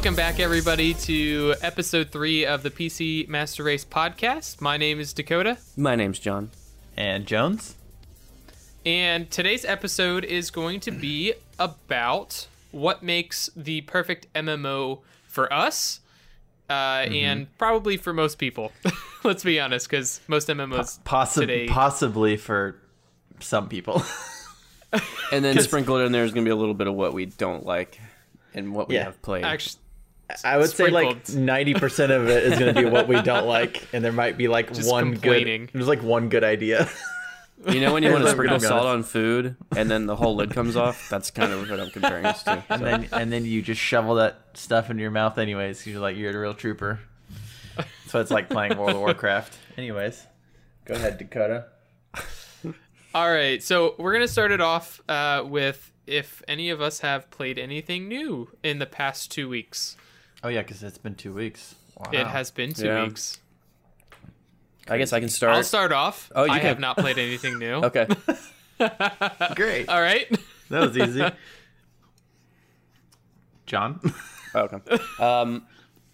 Welcome back, everybody, to episode three of the PC Master Race podcast. My name is Dakota, My name's John. And Jones? and today's episode is going to be about what makes the perfect MMO for us, uh, and probably for most people. Let's be honest, because most MMOs Possi- today. Possibly for some people. And then 'Cause- sprinkled in there is going to be a little bit of what we don't like and what we Yeah. have played. actually, I would say like ninety percent of it is going to be what we don't like, and there might be like Just one good. There's like one good idea. you know when you want to We're sprinkle salt on food and then the whole lid comes off? That's kind of what I'm comparing this to. and then and then you just shovel that stuff into your mouth anyways. You're like you're a real trooper. So it's like playing World of Warcraft. Anyways, go ahead, Dakota. all right. So we're gonna start it off uh, with if any of us have played anything new in the past two weeks. Oh yeah, because it's been two weeks. Wow. It has been two Yeah. weeks. I guess I can start. I'll start off. Oh, you I can. have not played anything new. Okay. great. All right. That was easy. John. okay. Um,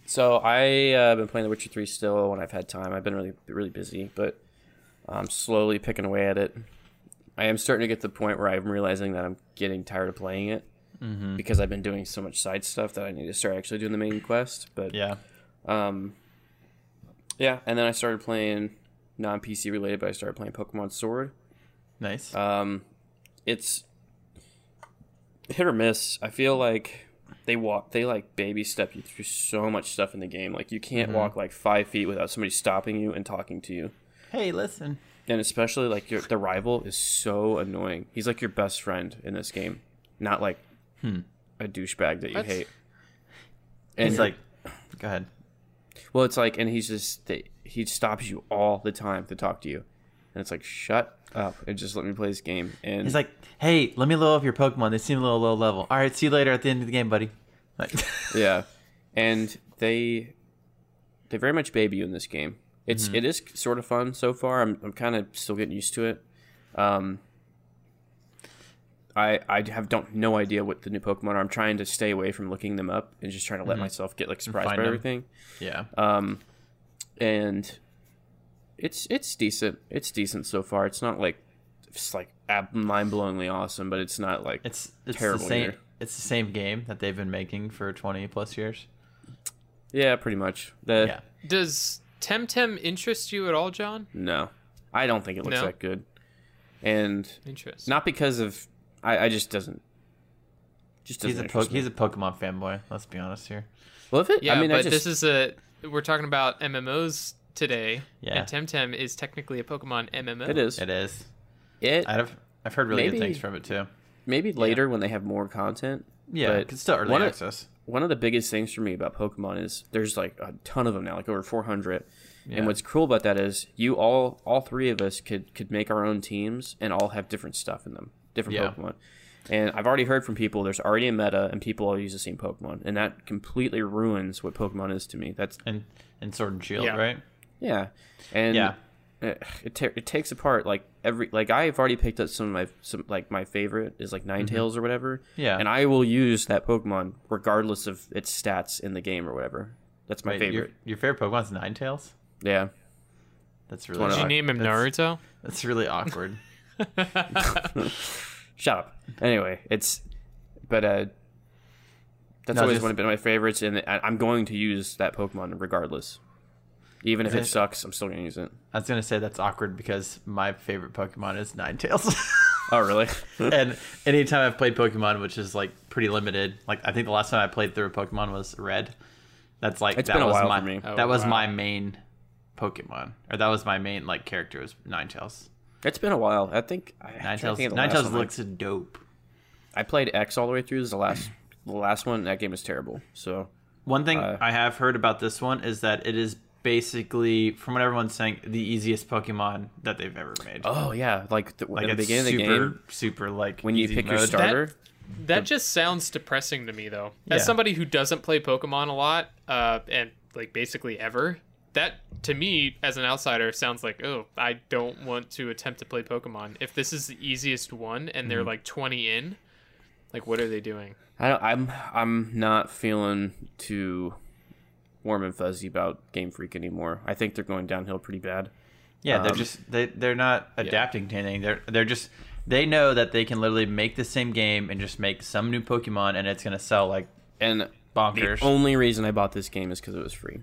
so I uh, been playing The Witcher 3 still when I've had time. I've been really really busy, but I'm slowly picking away at it. I am starting to get to the point where I'm realizing that I'm getting tired of playing it because I've been doing so much side stuff that I need to start actually doing the main quest. But yeah. Um, yeah, and then I started playing non PC related, but I started playing Pokemon Sword. Nice. Um, it's hit or miss. I feel like they walk, they like baby step you through so much stuff in the game. Like you can't walk like five feet without somebody stopping you and talking to you. hey, listen. And especially like your the rival is so annoying. He's like your best friend in this game, not like a douchebag that you That's- hate. And He's like, go ahead. Well, it's like, and he's just he stops you all the time to talk to you, and it's like, shut up and just let me play this game. And He's like, hey, let me level up your Pokemon. They seem a little low level. All right, see you later at the end of the game, buddy. Like, yeah, and they they very much baby you in this game. It's it is sort of fun so far. I'm I'm kind of still getting used to it. Um, I I have don't no idea what the new Pokemon are. I'm trying to stay away from looking them up and just trying to let myself get like surprised find by them. everything. yeah. um, and it's it's decent. It's decent so far. It's not like it's like mind blowingly awesome, but it's not like It's it's terrible the same. either. It's the same game that they've been making for twenty plus years. yeah, pretty much. The yeah. Does Temtem interest you at all, John? no, I don't think it looks No? that good, and Interest. not because of I, I just doesn't just doesn't He's a po- he's a Pokemon fanboy. Let's be honest here. well, if it, Yeah, I mean, but I just, this is a we're talking about MMOs today. Yeah. And Temtem is technically a Pokemon MMO. it is It is. it I've I've heard really Maybe- good things from it too. maybe later when they have more content. Yeah, but it's still early one of- access. one of the biggest things for me about Pokemon is there's like a ton of them now, like over 400. Yeah. And what's cool about that is you all, all three of us could could make our own teams and all have different stuff in them, different Yeah. Pokemon. And I've already heard from people there's already a meta and people all use the same Pokemon, and that completely ruins what Pokemon is to me. That's And and Sword and Shield, Yeah. right? yeah, and Yeah. it it, ta- it takes apart like every like I've already picked up some of my some like my favorite is like Ninetales or whatever. Mm-hmm. Yeah. and I will use that Pokemon regardless of its stats in the game or whatever. That's my Wait, favorite. Your, your favorite Pokemon's Tails. Yeah, That's really one Did you name him that's- Naruto? That's really awkward. shut up. Anyway, it's but uh, that's No, always just- one of my favorites, and I- I'm going to use that Pokemon regardless. Even if it it- sucks, I'm still gonna use it. I was gonna say that's awkward because my favorite Pokemon is Ninetales. Oh, really? and anytime I've played Pokemon, which is like pretty limited, like I think the last time I played through a Pokemon was Red. That's like It's that been a was while my for me. Oh, that was wow. my main Pokemon, or that was my main like character was Ninetales. It's been a while. I think I, I'm trying to Ninetales, think of the one looks dope. I played X all the way through. This is the last, the last one. That game is terrible. So One thing Uh, I have heard about this one is that it is basically, from what everyone's saying, the easiest Pokemon that they've ever made. Oh yeah, like the, like at the it's beginning of the super, game super like when you easy pick your starter. That just sounds depressing to me, though. As Yeah. somebody who doesn't play Pokemon a lot, uh, and like basically ever, that to me as an outsider sounds like, oh, I don't want to attempt to play Pokemon. If this is the easiest one and Mm-hmm. they're like twenty in, Like, what are they doing? I don't, I'm I'm not feeling too warm and fuzzy about Game Freak anymore. I think they're going downhill pretty bad. Yeah, they're Um, just they they're not adapting to anything. They're they're just they know that they can literally make the same game and just make some new Pokemon and it's gonna sell like And bonkers. the only reason I bought this game is because it was free.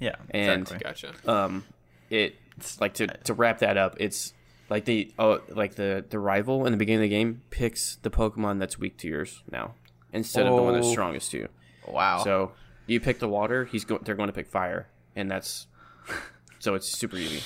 Yeah, and- exactly. Gotcha. Um, it like to to wrap that up. It's like the oh like the the rival in the beginning of the game picks the Pokemon that's weak to yours now instead of the one that's Oh. strongest to you. Wow. So you pick the water, he's go- they're going to pick fire, and that's so it's super easy.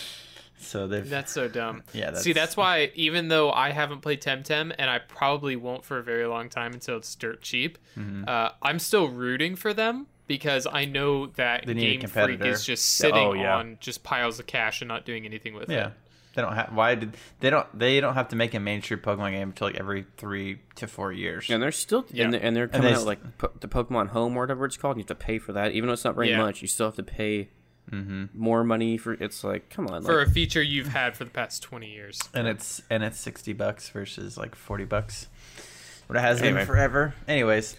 so they've That's so dumb. Yeah, That's... See, that's- that's why even though I haven't played Temtem and I probably won't for a very long time until it's dirt cheap, Mm-hmm. uh, I'm still rooting for them because I know that They Game Freak is just sitting Oh, yeah. on just piles of cash and not doing anything with it. yeah. it. They don't have why did they don't they don't have to make a mainstream Pokemon game until like every three to four years. And they're still Yeah. and, they're, and they're coming they out like po- the Pokemon Home or whatever it's called. You have to pay for that, even though it's not very Yeah. much. You still have to pay mm-hmm. more money for. It's like come on, For like, a feature you've had for the past 20 years. and it's and it's sixty bucks versus like forty bucks. What it has Anyway. been forever. Anyways,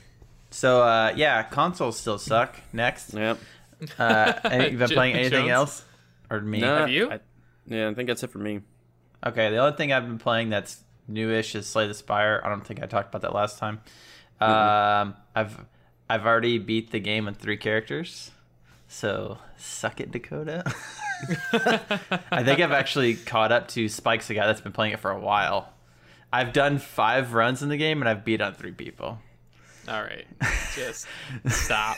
so uh, yeah, consoles still suck. Next, yep. uh, any, you been playing anything Jones? else or me? No, Have you? I, yeah, I think that's it for me. Okay, the only thing I've been playing that's newish is Slay the Spire. I don't think I talked about that last time. Um, I've I've already beat the game in three characters, so suck it, Dakota. I think I've actually caught up to Spike's a guy that's been playing it for a while. I've done five runs in the game and I've beat on three people. All right. Just stop.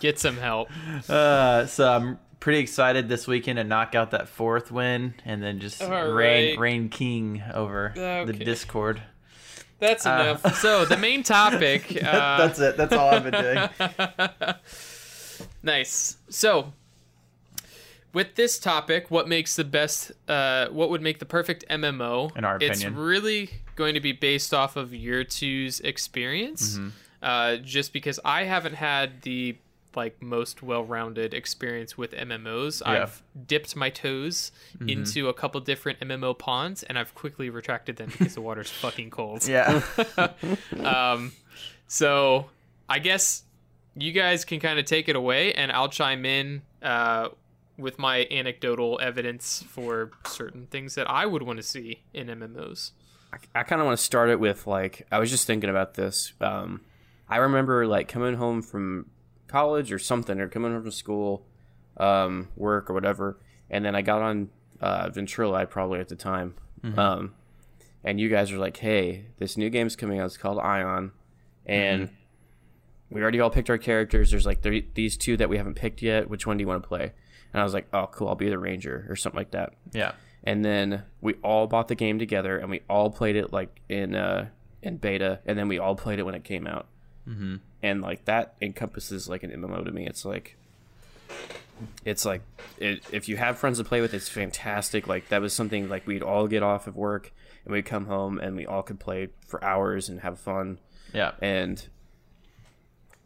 Get some help. Uh, so I'm pretty excited this weekend to knock out that fourth win and then just All reign right. reign king over the Discord. That's Uh, enough. so, the main topic. Uh, That's it. That's all I've been doing. Nice. So, with this topic, what makes the best? Uh, what would make the perfect MMO? In our opinion, it's really going to be based off of your two's experience. Mm-hmm. Uh, just because I haven't had the like most well-rounded experience with MMOs, Yeah. Mm-hmm. I've dipped my toes into a couple different MMO ponds, and I've quickly retracted them because the water's fucking cold. Yeah. Um, so I guess you guys can kind of take it away, and I'll chime in uh, with my anecdotal evidence for certain things that I would want to see in MMOs. I kind of want to start it with like I was just thinking about this. Um, I remember like coming home from college or something, or coming home from school, um, work or whatever, and then I got on uh, Ventrilo probably at the time, um, and you guys were like, "Hey, this new game's coming out. It's called Aion," and we already all picked our characters. There's like th- these two that we haven't picked yet. Which one do you want to play? And I was like, "Oh, cool. I'll be the ranger or something like that." yeah. and then we all bought the game together and we all played it like in uh in beta and then we all played it when it came out mm-hmm. and like that encompasses like an mmo to me it's like it's like it, if you have friends to play with it's fantastic like that was something like we'd all get off of work and we'd come home and we all could play for hours and have fun Yeah. and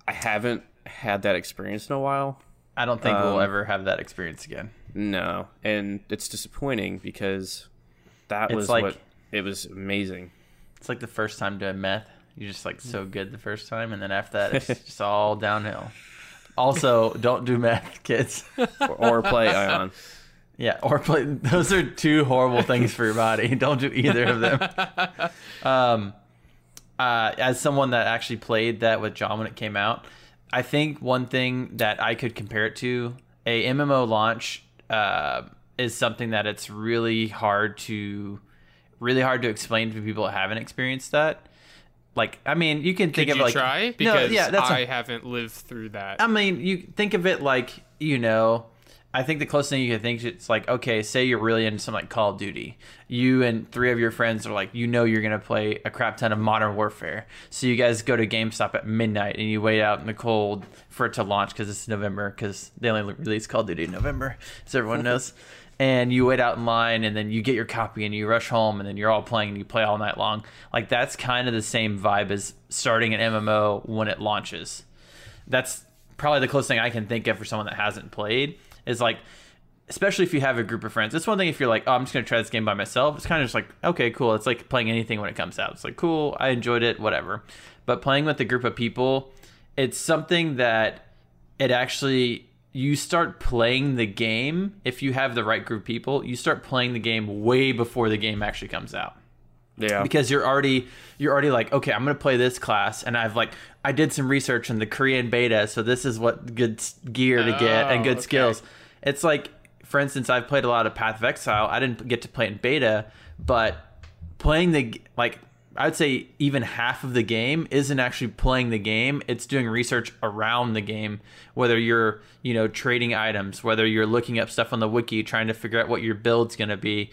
i haven't had that experience in a while I don't think we'll Um, ever have that experience again. no and it's disappointing because that It's was like- what it was amazing It's like the first time doing meth. You're just like so good the first time, and then after that, it's just all downhill. Also, don't do meth, kids. or, or play Aion. yeah, or play. Those are two horrible things for your body. Don't do either of them. Um, uh, as someone that actually played that with John when it came out, I think one thing that I could compare it to a MMO launch uh, is something that it's really hard to really hard to explain to people that haven't experienced that. Like, I mean, you can think Could of you like try? No, yeah, that's I a- haven't lived through that. I mean, you think of it like you know. I think the closest thing you can think it's like okay, say you're really into something like Call of Duty. You and three of your friends are like, you know, you're gonna play a crap ton of Modern Warfare. So you guys go to GameStop at midnight and you wait out in the cold for it to launch because it's November because they only release Call of Duty in November, as everyone knows. And you wait out in line and then you get your copy and you rush home and then you're all playing and you play all night long. Like that's kind of the same vibe as starting an MMO when it launches that's probably the closest thing I can think of for someone that hasn't played is like especially if you have a group of friends. It's one thing if you're like, oh, I'm just gonna try this game by myself. It's kind of just like, okay, cool. It's like playing anything when it comes out. It's like, cool, I enjoyed it, whatever. But playing with a group of people, it's something that it actually you start playing the game if you have the right group of people. You start playing the game way before the game actually comes out Yeah. because you're already you're already like okay i'm gonna play this class and i've like i did some research in the korean beta so this is what good gear to get and Oh, good okay. skills it's like for instance i've played a lot of path of exile i didn't get to play in beta but playing the like i would say even half of the game isn't actually playing the game it's doing research around the game whether you're you know trading items whether you're looking up stuff on the wiki trying to figure out what your build's going to be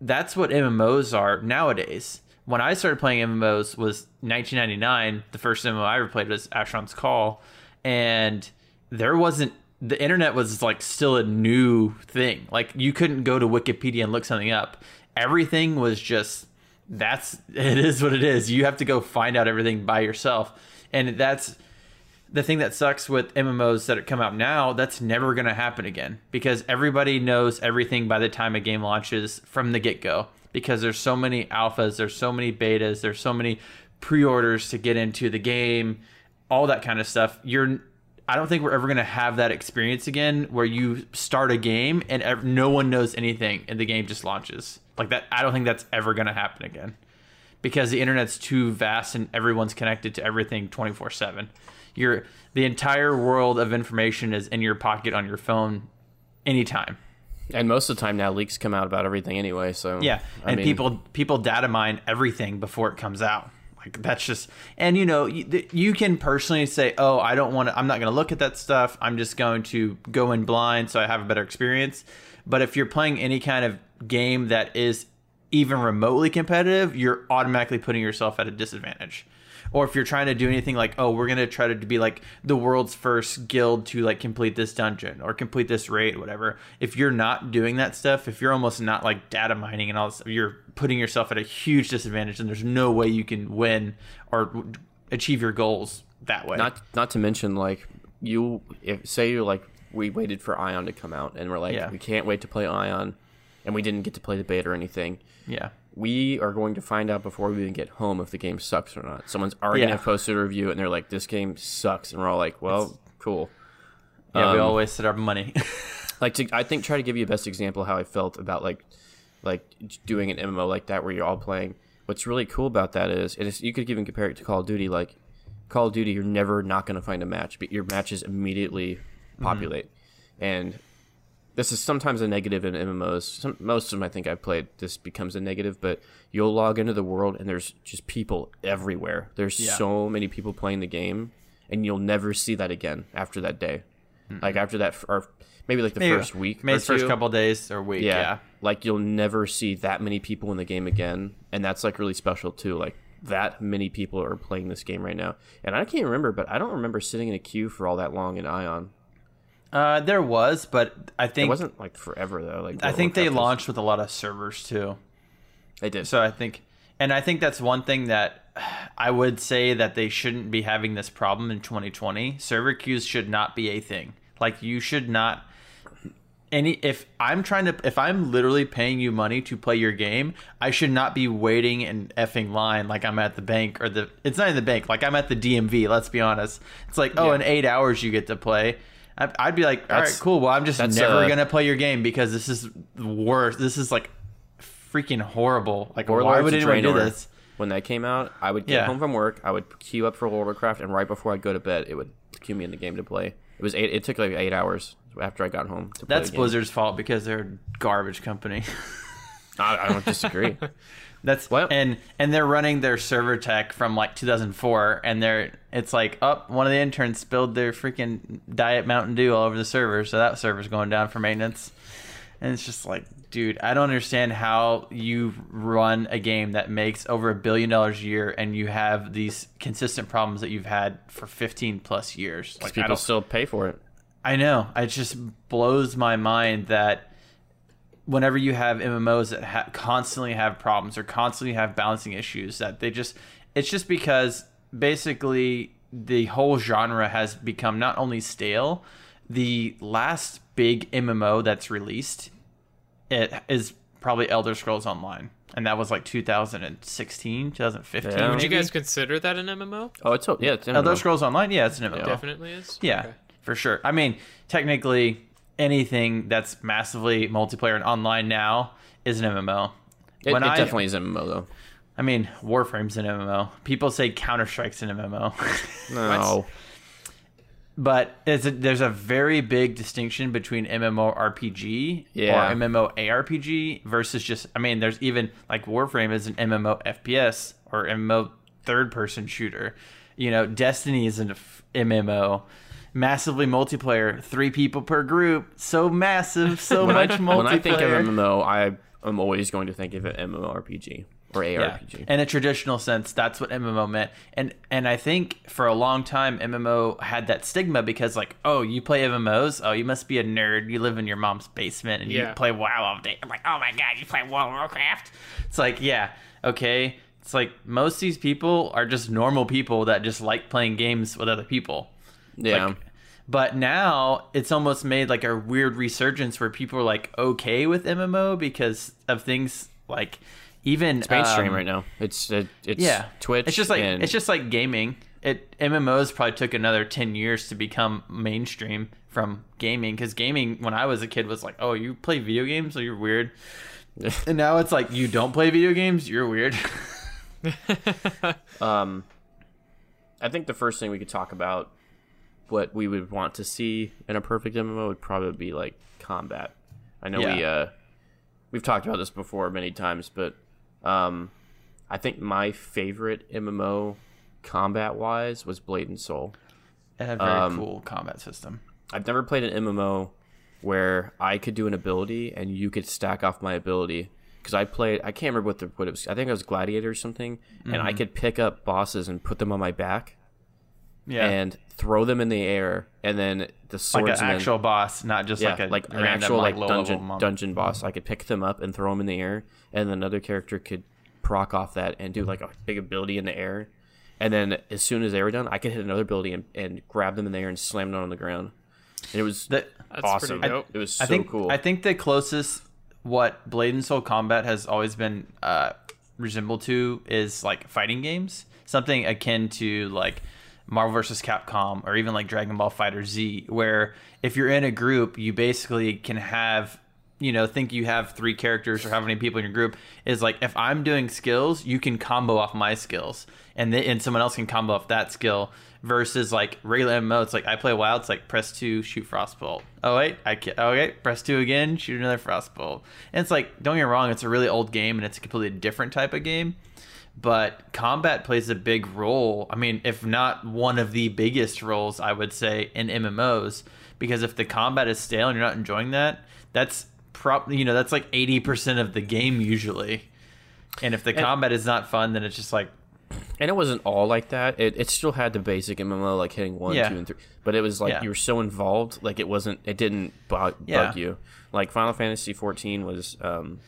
that's what MMOs are nowadays. When I started playing MMOs was 1999. The first MMO I ever played was Asheron's Call, and there wasn't the internet was like still a new thing. Like you couldn't go to Wikipedia and look something up. Everything was just that's it is what it is. You have to go find out everything by yourself, and that's the thing that sucks with MMOs that come out now, that's never going to happen again because everybody knows everything by the time a game launches from the get go. Because there's so many alphas, there's so many betas, there's so many pre orders to get into the game, all that kind of stuff. You're, I don't think we're ever going to have that experience again where you start a game and no one knows anything and the game just launches. Like that, I don't think that's ever going to happen again because the internet's too vast and everyone's connected to everything 24/7. Your the entire world of information is in your pocket on your phone anytime. And most of the time now, leaks come out about everything anyway. So Yeah, I and mean, people people data mine everything before it comes out. Like that's just and you know you, you can personally say, "Oh, I don't want to I'm not going to look at that stuff. I'm just going to go in blind so I have a better experience." But if you're playing any kind of game that is even remotely competitive, you're automatically putting yourself at a disadvantage. Or if you're trying to do anything like, oh, we're gonna try to be like the world's first guild to like complete this dungeon or complete this raid, whatever. If you're not doing that stuff, if you're almost not like data mining and all this, you're putting yourself at a huge disadvantage, and there's no way you can win or achieve your goals that way. not not to mention like you if say you're like we waited for Aion to come out and we're like Yeah. we can't wait to play Aion, and we didn't get to play the beta or anything. yeah, we are going to find out before we even get home if the game sucks or not. Someone's already Yeah. gonna posted a review and they're like, "This game sucks," and we're all like, "Well, cool." yeah, we Um, all wasted our money. Like, to, I think try to give you a best example of how I felt about like, like doing an MMO like that where you're all playing. What's really cool about that is, and it's, you could even compare it to Call of Duty. Like, Call of Duty, you're never not gonna find a match, but your matches immediately populate, and this is sometimes a negative in MMOs. Some, most of them I think I've played, this becomes a negative, but you'll log into the world and there's just people everywhere. There's Yeah. so many people playing the game, and you'll never see that again after that day. Hmm. Like after that, or maybe like the Maybe- first week, maybe the first couple days or week. yeah, yeah. like you'll never see that many people in the game again, and that's like really special too. Like that many people are playing this game right now, and I can't remember, but I don't remember sitting in a queue for all that long in Aion. Uh, there was, but I think It wasn't like forever though. Like I think they Warcraft was- launched with a lot of servers too. They did. So I think, and I think that's one thing that I would say that they shouldn't be having this problem in 2020. Server queues should not be a thing. Like you should not. Any if I'm trying to if I'm literally paying you money to play your game, I should not be waiting in effing line like I'm at the bank or the it's not in the bank like I'm at the DMV. Let's be honest. It's like oh Yeah. in eight hours you get to play. I'd be like, all right, That's- cool. Well, I'm just never uh, gonna play your game because this is the worst. This is like freaking horrible. Like, why would anyone do this? When that came out, I would get Yeah. home from work, I would queue up for World of Warcraft, and right before I'd go to bed, it would queue me in the game to play. It was eight. It took like eight hours after I got home. That's. Blizzard's fault because they're a garbage company. I, I don't disagree. That's Well- and and they're running their server tech from like 2004, and they're it's like up one of the interns spilled their freaking diet Mountain Dew all over the server, so that server's going down for maintenance. And it's just like, dude, I don't understand how you run a game that makes over a billion dollars a year and you have these consistent problems that you've had for 15 plus years. Like, People still pay for it. I know. It just blows my mind that whenever you have MMOs that ha- constantly have problems or constantly have balancing issues, that they just it's just because basically the whole genre has become not only stale, the last big MMO that's released, it is probably Elder Scrolls Online, and that was like 2016, 2015. Yeah. Would you guys consider that an MMO? Oh, it's oh, yeah, it's Elder MMO. Scrolls Online? Yeah, it's an MMO. Definitely is. Yeah, Okay. for sure. I mean, technically, anything that's massively multiplayer and online now is an MMO. It, When it I- definitely is an MMO though. I mean, Warframe's an MMO. People say Counter Strike's an MMO. No, but it's a, there's a very big distinction between MMORPG Yeah. or MMOARPG versus just I mean there's even like Warframe is an MMO FPS or MMO third person shooter. You know, Destiny is an MMO. Massively multiplayer, three people per group, so massive, so when, much I, multiplayer. when I think of MMO, I am always going to think of it MMORPG or Yeah. ARPG. In a traditional sense, that's what MMO meant. And and I think for a long time MMO had that stigma because like, oh, you play MMOs? Oh, you must be a nerd. You live in your mom's basement and Yeah. you play WoW all day. I'm like, oh my god, you play World of Warcraft? It's like, yeah, okay. It's like most of these people are just normal people that just like playing games with other people. yeah, Like, but now it's almost made like a weird resurgence where people are like okay with MMO because of things like even it's mainstream um, right now. It's it, it's yeah, Twitch. It's just like and, it's just like gaming. It MMOs probably took another ten years to become mainstream from gaming because gaming when I was a kid was like, oh, you play video games, so you're weird. and now it's like you don't play video games, you're weird. um, I think the first thing we could talk about what we would want to see in a perfect MMO would probably be like combat. I know we uh, we've talked about this before many times, but um I think my favorite MMO combat wise was Blade and Soul. it had a very Um, cool combat system. I've never played an MMO where I could do an ability and you could stack off my ability because I played. I can't remember what the what it was. I think it was Gladiator or something, and I could pick up bosses and put them on my back Yeah, and throw them in the air, and then the like an and then- actual boss, not just yeah, like a like an actual like, low level dungeon dungeon boss. I could pick them up and throw them in the air, and then another character could proc off that and do like a big ability in the air. And then as soon as they were done, I could hit another ability and, and grab them in the air and slam them on the ground. And it was The- That's awesome. pretty dope. It was so I think cool. I think the closest what Blade and Soul combat has always been uh, resembled to is like fighting games, something akin to like Marvel vs. Capcom or even like Dragon Ball Fighter Z, where if you're in a group, you basically can have you know think you have three characters or how many people in your group is like if I'm doing skills, you can combo off my skills, and then and someone else can combo off that skill. Versus like regular MMO, it's like I play WoW. It's like press two, shoot frostbolt. Oh wait, I can oh, okay. Press two again, shoot another frostbolt. And it's like don't get me wrong, it's a really old game and it's a completely different type of game. But combat plays a big role. I mean, if not one of the biggest roles, I would say in MMOs. Because if the combat is stale and you're not enjoying that, that's prop. You know, that's like eighty percent of the game usually. And if the combat is not fun, then it's just like and it wasn't all like that. It, it still had the basic MMO like hitting one, Yeah. two, and three. But it was like Yeah. you were so involved, like it wasn't. It didn't bug, Yeah. bug you. Like Final Fantasy 14 was. Um,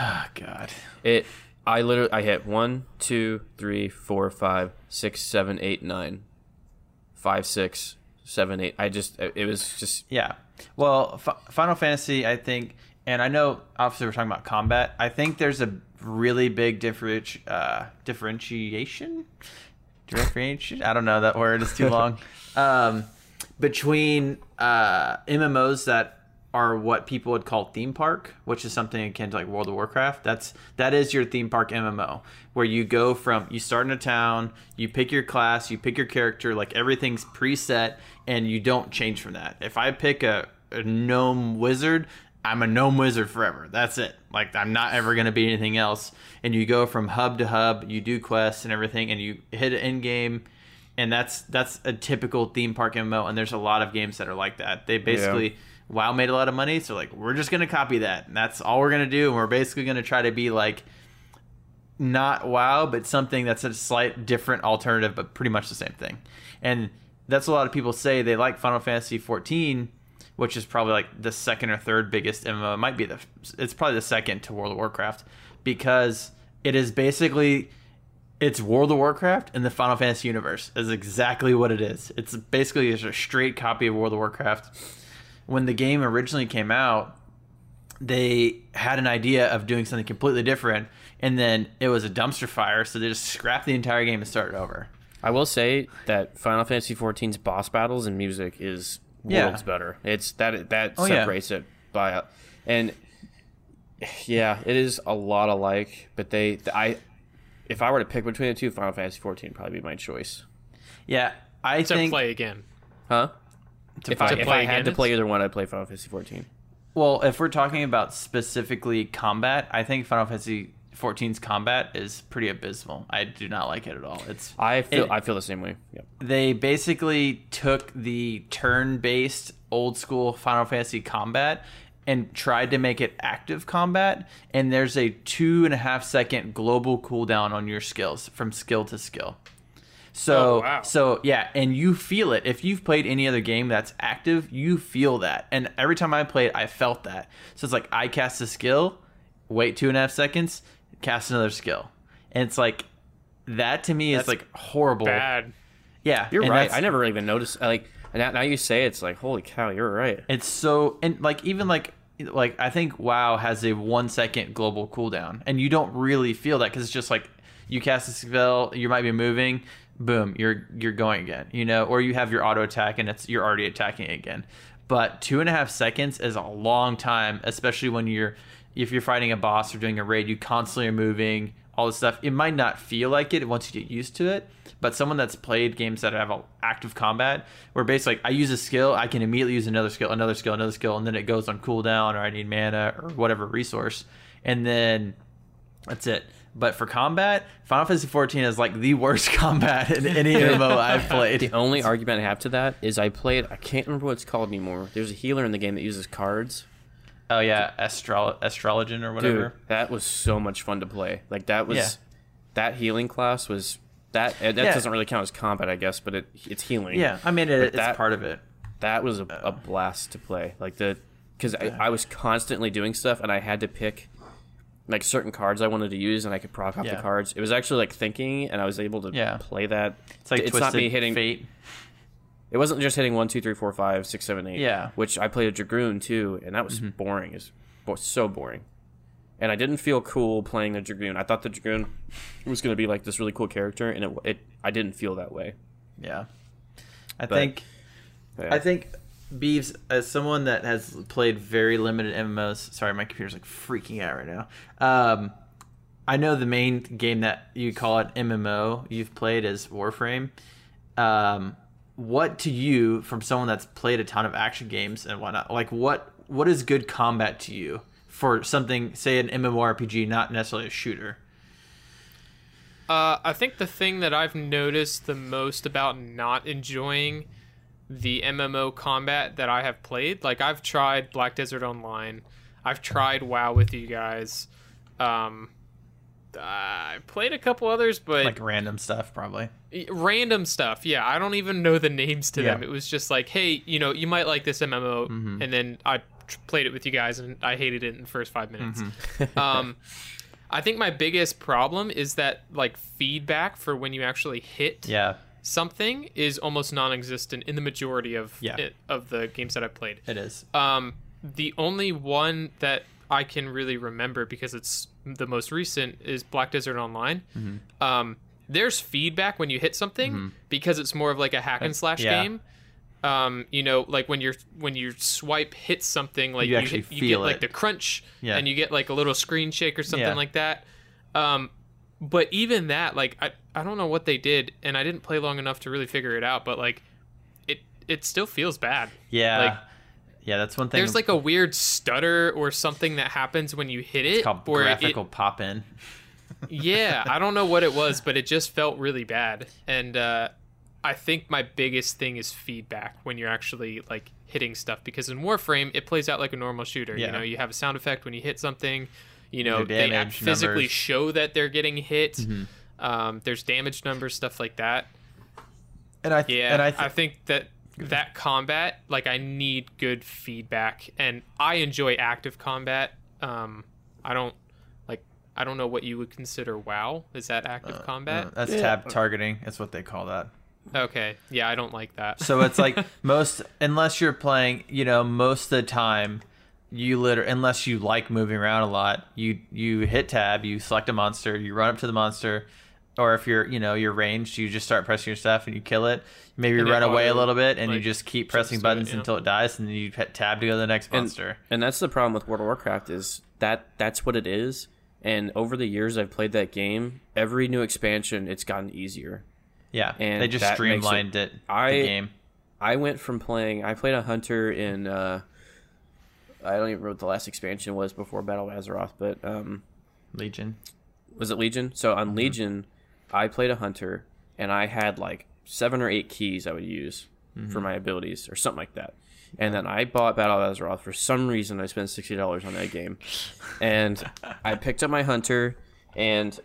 oh god. it. I literally I hit one, two, three, four, five, six, seven, eight, nine, five, six, seven, eight. I just it was just Yeah. Well, F- Final Fantasy, I think, and I know obviously we're talking about combat. I think there's a really big differenti- uh, differentiation. Differentiation? I don't know that word is too long. um, between uh, MMOs that are what people would call theme park, which is something akin to like World of Warcraft. That's that is your theme park MMO, where you go from you start in a town, you pick your class, you pick your character, like everything's preset, and you don't change from that. If I pick a, a gnome wizard, I'm a gnome wizard forever. That's it. Like I'm not ever gonna be anything else. And you go from hub to hub, you do quests and everything, and you hit an end game and that's that's a typical theme park MMO, and there's a lot of games that are like that. They basically WoW made a lot of money, so like we're just gonna copy that, and that's all we're gonna do, and we're basically gonna try to be like not WoW, but something that's a slight different alternative, but pretty much the same thing. And that's a lot of people say they like Final Fantasy 14, which is probably like the second or third biggest MMO. It might be the it's probably the second to World of Warcraft because it is basically it's World of Warcraft in the Final Fantasy universe is exactly what it is. It's basically just a straight copy of World of Warcraft. When the game originally came out, they had an idea of doing something completely different, and then it was a dumpster fire. So they just scrapped the entire game and started over. I will say that Final Fantasy XIV's boss battles and music is Yeah. worlds better. It's that that Oh, yeah. separates it by and yeah, it is a lot alike. But they, I, if I were to pick between the two, Final Fantasy XIV would probably be my choice. Yeah, I to think. play again. Huh? To If I, play- if I had to play either one, I'd play Final Fantasy XIV. Well, if we're talking about specifically combat, I think Final Fantasy 14's combat is pretty abysmal. I do not like it at all. It's I feel It- I feel the same way. Yep. they basically took the turn-based old school Final Fantasy combat and tried to make it active combat. And there's a two and a half second global cooldown on your skills from skill to skill. So Oh, wow. so yeah, and you feel it. If you've played any other game that's active, you feel that. And every time I played, I felt that. So it's like I cast a skill, wait two and a half seconds, cast another skill, and it's like that to me is like horrible. Bad. Yeah, You're and right. I never even noticed. Like now, now you say it's like, holy cow, you're right. It's so and like even like like I think WoW has a one second global cooldown, and you don't really feel that because it's just like you cast a spell, you might be moving, boom, you're you're going again, you know, or you have your auto attack and it's you're already attacking again. But two and a half seconds is a long time, especially when you're if you're fighting a boss or doing a raid, you constantly are moving all this stuff. It might not feel like it once you get used to it, but someone that's played games that have active combat, where basically I use a skill, I can immediately use another skill, another skill, another skill, and then it goes on cooldown, or I need mana or whatever resource, and then that's it. But for combat, Final Fantasy XIV is like the worst combat in any MMO I've played. The only argument I have to that is I played. I can't remember what it's called anymore. There's a healer in the game that uses cards. Oh yeah, Astral Astrologian or whatever. Dude, whatever. that was so much fun to play. Like that was Yeah. that healing class was that. uh, That Yeah. doesn't really count as combat, I guess, but it it's healing. Yeah, I mean it, it's that- part of it. that was a, a blast to play. Like the because I, I was constantly doing stuff and I had to pick like certain cards I wanted to use and I could proc off Yeah. the cards. It was actually like thinking and I was able to Yeah. play that. It's like it's not me hitting. Fate. It wasn't just hitting one, two, three, four, five, six, seven, eight. Yeah. Mm-hmm. Which I played a Dragoon too, and that was boring. It's bo- so boring. And I didn't feel cool playing the Dragoon. I thought the Dragoon was going to be like this really cool character, and it, it I didn't feel that way. Yeah. I But- think Yeah. I think Beeves, as someone that has played very limited MMOs, sorry, my computer's like freaking out right now. Um, I know the main game that you call it MMO you've played is Warframe. Um, what to you, from someone that's played a ton of action games and whatnot, like what what is good combat to you for something, say an MMORPG, not necessarily a shooter? Uh, I think the thing that I've noticed the most about not enjoying the MMO combat that I have played, like I've tried Black Desert Online, I've tried WoW with you guys, um, I played a couple others, but Like random stuff, probably. random stuff. Yeah, I don't even know the names to them. It was just like, hey, you know, you might like this MMO, Mm-hmm. and then I played it with you guys, and I hated it in the first five minutes. Mm-hmm. um, I think my biggest problem is that like feedback for when you actually hit Yeah, something is almost non-existent in the majority of Yeah. it, of the games that I've played. it is. Um, the only one that I can really remember because it's the most recent is Black Desert Online. Mm-hmm. Um, there's feedback when you hit something because it's more of like a hack and slash yeah. game. Um, you know, like when you're when you swipe hit something, like You you, actually hit, you get like the crunch, Yeah. and you get like a little screen shake or something Yeah. like that. Um, but even that, like I, I don't know what they did, and I didn't play long enough to really figure it out. But like, it it still feels bad. Yeah, Like, yeah, that's one thing. there's like a weird stutter or something that happens when you hit it. called or it- graphical pop in. yeah, I don't know what it was, but it just felt really bad. And uh, I think my biggest thing is feedback when you're actually like hitting stuff because in Warframe it plays out like a normal shooter. Yeah. You know, you have a sound effect when you hit something. You know, they act- physically numbers. Mm-hmm. show that they're getting hit. Um, there's damage numbers, stuff like that. And I Yeah, and I, I, think that that combat, like, I need good feedback, and I enjoy active combat. Um, I don't like. I don't know what you would consider WoW. Is that active combat? Uh, that's Yeah. tab targeting. That's what they call that. Okay. Yeah, I don't like that. So it's like most, unless you're playing, you know, most of the time, you literally, unless you like moving around a lot, you you hit tab, you select a monster, you run up to the monster, or if you're, you know, you're ranged, you just start pressing your stuff and you kill it. Maybe And you it run away a little bit and you just keep jumps pressing to it, buttons yeah. until it dies, and then you hit tab to go to the next And- monster. And that's the problem with World of Warcraft is that that's what it is. And over the years I've played that game, every new expansion it's gotten easier. Yeah, and they just that makes it- streamlined it. I- game. I went from playing I played a hunter in uh I don't even remember what the last expansion was before Battle of Azeroth, but um Legion. was it Legion? So on Mm-hmm. Legion, I played a hunter and I had like seven or eight keys I would use Mm-hmm. for my abilities or something like that. And then I bought Battle of Azeroth for some reason. I spent sixty dollars on that game, and I picked up my hunter and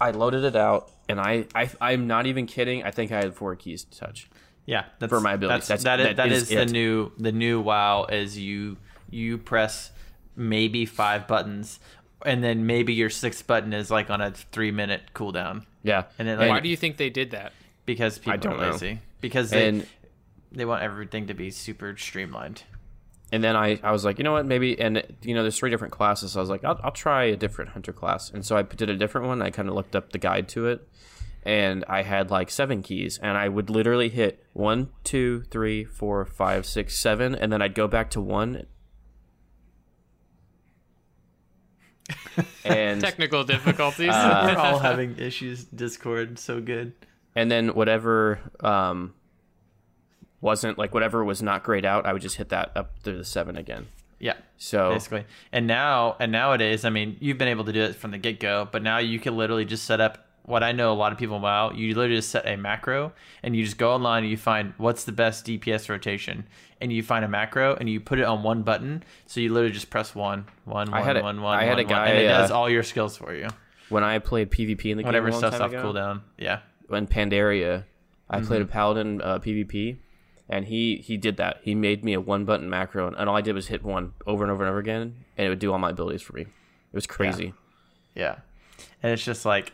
I loaded it out. And I, I, I'm not even kidding. I think I had four keys to touch. Yeah, that's, For my abilities. That's, That's- that that is is, the new the new WoW is you you press maybe five buttons, and then maybe your sixth button is like on a three minute cooldown Yeah, And then, like- Why do you think they did that? because people don't are know. lazy because they and they want everything to be super streamlined. and then I, I was like, you know what, maybe, and you know, there's three different classes. So I was like, I'll, I'll try a different hunter class, and so I did a different one. I kind of looked up the guide to it, and I had like seven keys, and I would literally hit one, two, three, four, five, six, seven, and then I'd go back to one. and Technical difficulties. Uh, We're all having issues. Discord so good. and then whatever um wasn't like whatever was not grayed out, I would just hit that up to the seven again. Yeah. So basically. And now and nowadays, I mean, you've been able to do it from the get go, but now you can literally just set up what I know a lot of people WoW, you literally just set a macro and you just go online and you find what's the best DPS rotation. And you find a macro and you put it on one button. So you literally just press one, one, I one, a- one, one, I had one, a guy, and it does uh, all your skills for you. when I played PvP in the Whenever game a long stuff's off ago, cooldown. Yeah. When Pandaria, I played Mm-hmm. a paladin uh, PvP, and he he did that. He made me a one button macro, and all I did was hit one over and over and over again, and it would do all my abilities for me. It was crazy. Yeah. And it's just like,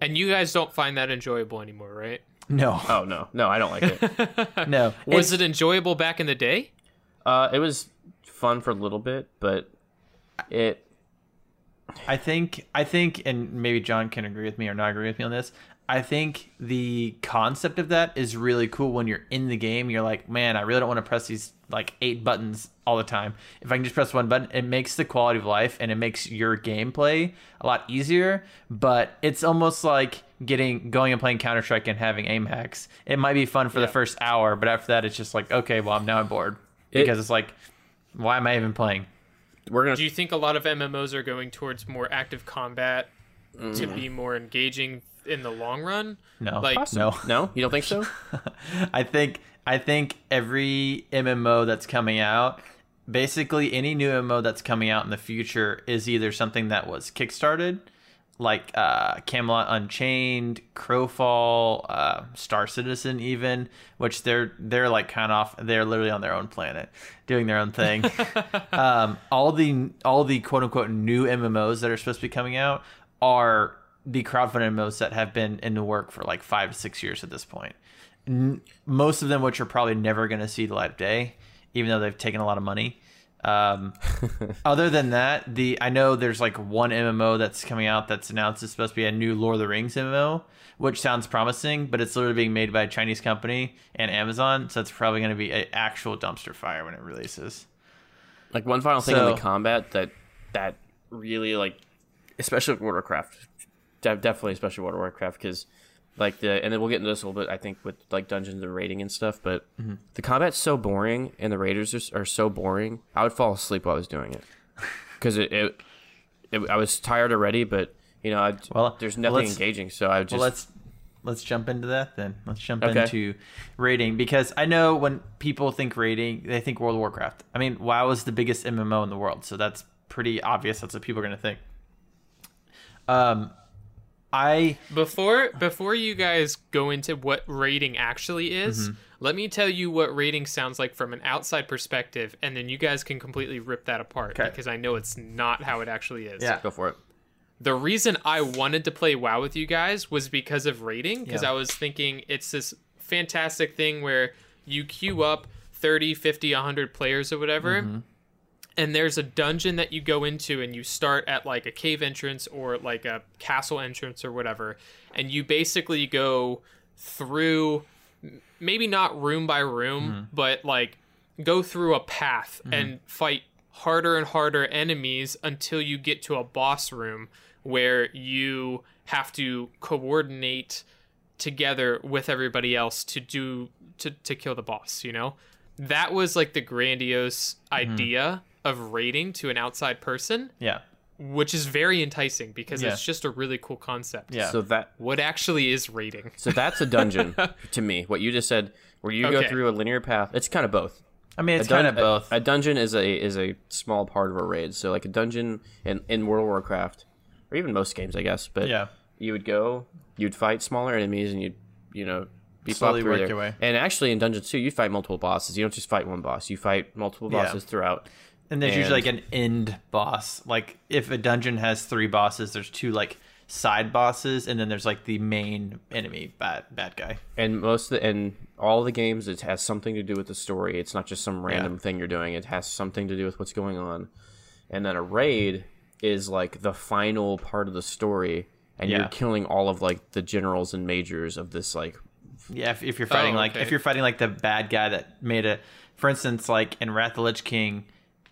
and you guys don't find that enjoyable anymore, right? no, Oh no, no, I don't like it. no. Was It's- it enjoyable back in the day? uh, it was fun for a little bit, but it I think I think and maybe John can agree with me or not agree with me on this. I think the concept of that is really cool when you're in the game. You're like, man, I really don't want to press these like eight buttons all the time. If I can just press one button, it makes the quality of life and it makes your gameplay a lot easier. But it's almost like getting going and playing Counter Strike and having aim hacks. It might be fun for the first hour, but after that, it's just like, okay, well, I'm now bored It- because it's like, why am I even playing? we're gonna Do you think a lot of MMOs are going towards more active combat to Mm. be more engaging in the long run? No, Like- no. no, you don't think so? I think I think every MMO that's coming out, basically any new MMO that's coming out in the future is either something that was kickstarted, like uh, Camelot Unchained, Crowfall, uh, Star Citizen, even, which they're they're like kind of off. They're literally on their own planet, doing their own thing. um, all the all the quote unquote new MMOs that are supposed to be coming out are the crowdfunded MMOs that have been in the work for like five to six years at this point. N- most of them, which are probably never going to see the light of day, even though they've taken a lot of money. Um, other than that, the I know there's like one MMO that's coming out that's announced it's supposed to be a new Lord of the Rings MMO, which sounds promising, but it's literally being made by a Chinese company and Amazon, so it's probably going to be an actual dumpster fire when it releases. Like one final thing on So- the combat that that really like, especially with World of Warcraft, de- definitely especially World of Warcraft because like the and then we'll get into this a little bit I think with like dungeons and raiding and stuff, but Mm-hmm. the combat's so boring and the raiders are, are so boring. I would fall asleep while I was doing it because it, it, it I was tired already, but you know I, Well, there's nothing let's- engaging, so I would just well, let's let's jump into that then. Let's jump Okay. into raiding because I know when people think raiding, they think World of Warcraft. I mean, WoW is the biggest MMO in the world, so that's pretty obvious. That's what people are going to think. Um, I Before before you guys go into what raiding actually is, Mm-hmm. let me tell you what raiding sounds like from an outside perspective, and then you guys can completely rip that apart Okay. because I know it's not how it actually is. Yeah. go for it. The reason I wanted to play WoW with you guys was because of raiding, because Yeah. I was thinking it's this fantastic thing where you queue up 30, 50, 100 players or whatever. Mm-hmm. And there's a dungeon that you go into, and you start at like a cave entrance or like a castle entrance or whatever. And you basically go through maybe not room by room, Mm-hmm. but like go through a path and fight harder and harder enemies until you get to a boss room where you have to coordinate together with everybody else to do to, to kill the boss you know that was like the grandiose Mm-hmm. Idea of raiding to an outside person Yeah. which is very enticing because Yeah. it's just a really cool concept Yeah. So that what actually is raiding so that's a dungeon to me. What you just said, where you go through a linear path. It's kind of both. I mean, it's A dun- kind of both. A, a dungeon is a is a small part of a raid. So like a dungeon in, in World of Warcraft, or even most games, I guess. But Yeah. you would go, you'd fight smaller enemies, and you'd you know be Slowly work there. your way. And actually, in Dungeons too, you fight multiple bosses. You don't just fight one boss. You fight multiple Yeah. bosses throughout. And there's usually like an end boss. Like if a dungeon has three bosses, there's two like side bosses, and then there's like the main enemy bad bad guy. And most of the, and all the games, it has something to do with the story. It's not just some random thing you're doing. It has something to do with what's going on. And then a raid is like the final part of the story, and Yeah. you're killing all of like the generals and majors of this like Yeah, if, if you're fighting Oh, like okay. if you're fighting like the bad guy that made a, for instance, like in Wrath of the Lich King,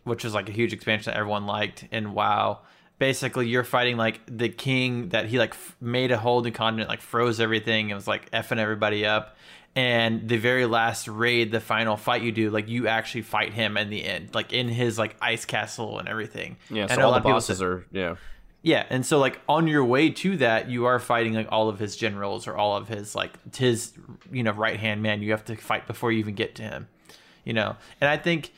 which was like a huge expansion that everyone liked and WoW. Basically, you're fighting like the king that he like f- made a whole new continent, like froze everything. It was like effing everybody up. And the very last raid, the final fight you do, like you actually fight him in the end, like in his like ice castle and everything. yeah. So all the bosses say- are yeah. yeah, and so like on your way to that, you are fighting like all of his generals or all of his like his you know right hand man. You have to fight before you even get to him, you know. And I think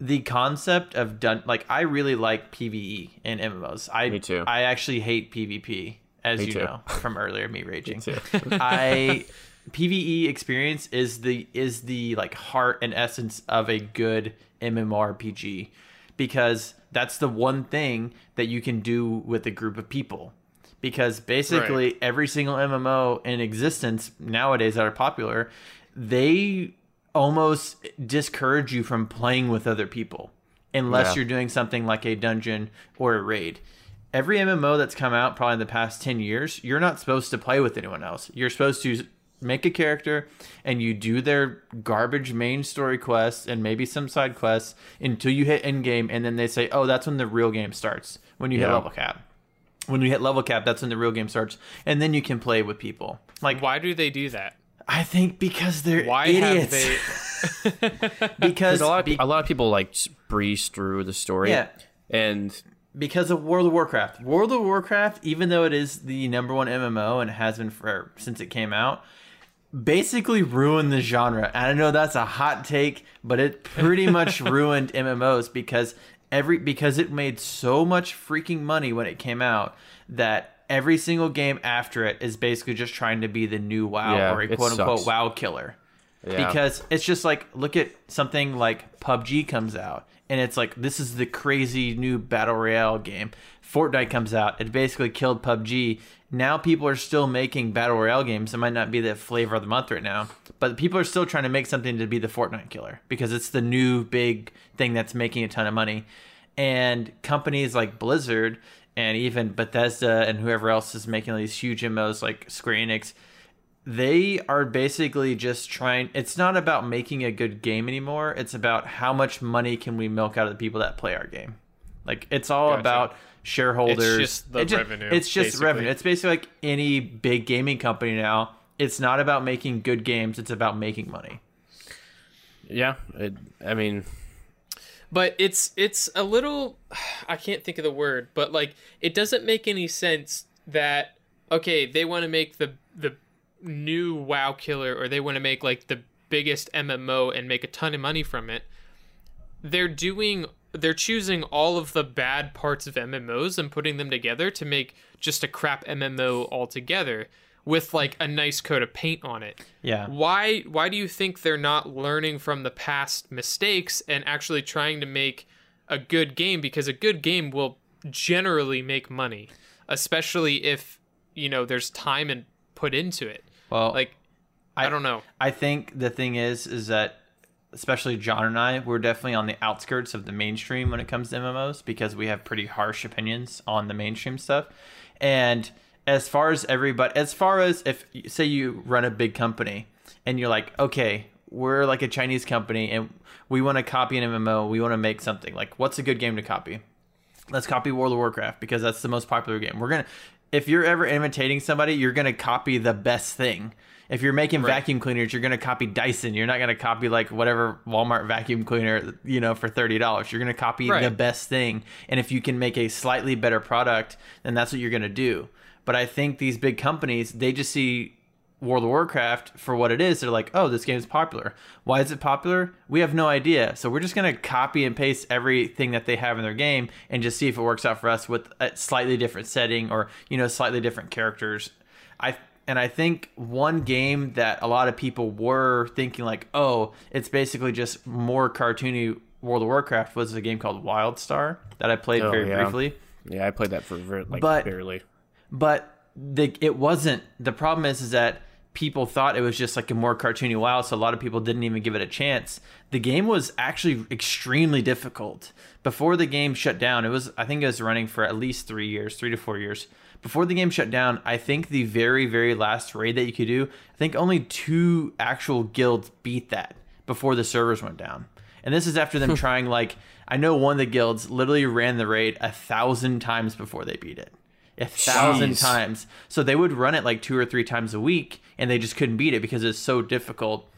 the concept of done like I really like PVE in MMOs. I Me too. I actually hate PvP, as Me you too. know from earlier me raging. too. I PVE experience is the is the like heart and essence of a good MMORPG because that's the one thing that you can do with a group of people. Because basically every single MMO in existence nowadays that are popular, they almost discourage you from playing with other people unless Yeah. you're doing something like a dungeon or a raid. Every MMO that's come out probably in the past 10 years, you're not supposed to play with anyone else. You're supposed to make a character and you do their garbage main story quests and maybe some side quests until you hit end game and then they say, "Oh, that's when the real game starts." When you hit level cap. When you hit level cap, that's when the real game starts and then you can play with people. Like why do they do that I think because they're why idiots. have they because a lot of be- a lot of people like breeze through the story. Yeah. And because of World of Warcraft. World of Warcraft, even though it is the number one MMO and has been for since it came out, basically ruined the genre. And I know that's a hot take, but it pretty much ruined MMOs because every because it made so much freaking money when it came out that every single game after it is basically just trying to be the new WoW Yeah, or a quote unquote sucks. WoW killer yeah. because it's just like look at something like PUBG comes out and it's like this is the crazy new battle royale game. Fortnite comes out, it basically killed PUBG. Now people are still making battle royale games. It might not be the flavor of the month right now, but people are still trying to make something to be the Fortnite killer because it's the new big thing that's making a ton of money. And companies like Blizzard and even Bethesda and whoever else is making these huge MMOs like Square Enix, they are basically just trying it's not about making a good game anymore it's about how much money can we milk out of the people that play our game like it's all Gotcha. about shareholders It's just the It ju- revenue, it's just basically. revenue it's basically like any big gaming company now it's not about making good games it's about making money yeah. It, I mean, but it's it's a little i can't think of the word but like it doesn't make any sense that okay they want to make the the new wow killer or they want to make like the biggest mmo and make a ton of money from it. They're doing they're choosing all of the bad parts of mmos and putting them together to make just a crap mmo altogether with like a nice coat of paint on it yeah why why do you think they're not learning from the past mistakes and actually trying to make a good game because a good game will generally make money especially if you know there's time and put into it well like I, don't know. I think the thing is, is that especially John and I, we're definitely on the outskirts of the mainstream when it comes to MMOs because we have pretty harsh opinions on the mainstream stuff. And as far as everybody, as far as if say you run a big company and you're like, okay, we're like a Chinese company and we want to copy an MMO, we want to make something. Like, what's a good game to copy? Let's copy World of Warcraft because that's the most popular game. We're gonna, if you're ever imitating somebody, you're gonna copy the best thing. If you're making Right. vacuum cleaners, you're gonna copy Dyson. You're not gonna copy like whatever Walmart vacuum cleaner, you know, for thirty dollars. You're gonna copy Right. the best thing. And if you can make a slightly better product, then that's what you're gonna do. But I think these big companies, they just see World of Warcraft for what it is. They're like, oh, this game's popular. Why is it popular? We have no idea. So we're just going to copy and paste everything that they have in their game and just see if it works out for us with a slightly different setting or, you know, slightly different characters. I and I think one game that a lot of people were thinking like, oh, it's basically just more cartoony World of Warcraft was a game called WildStar that I played Oh, very yeah. briefly Yeah, I played that for like But- barely. But the it wasn't the problem is is that people thought it was just like a more cartoony wow so a lot of people didn't even give it a chance. The game was actually extremely difficult. Before the game shut down it was i think it was running for at least three years three to four years. Before the game shut down i think the very very last raid that you could do i think only two actual guilds beat that before the servers went down. And this is after them hmm. trying like i know one of the guilds literally ran the raid a thousand times before they beat it a thousand Jeez. times. So they would run it like two or three times a week, and they just couldn't beat it because it's so difficult.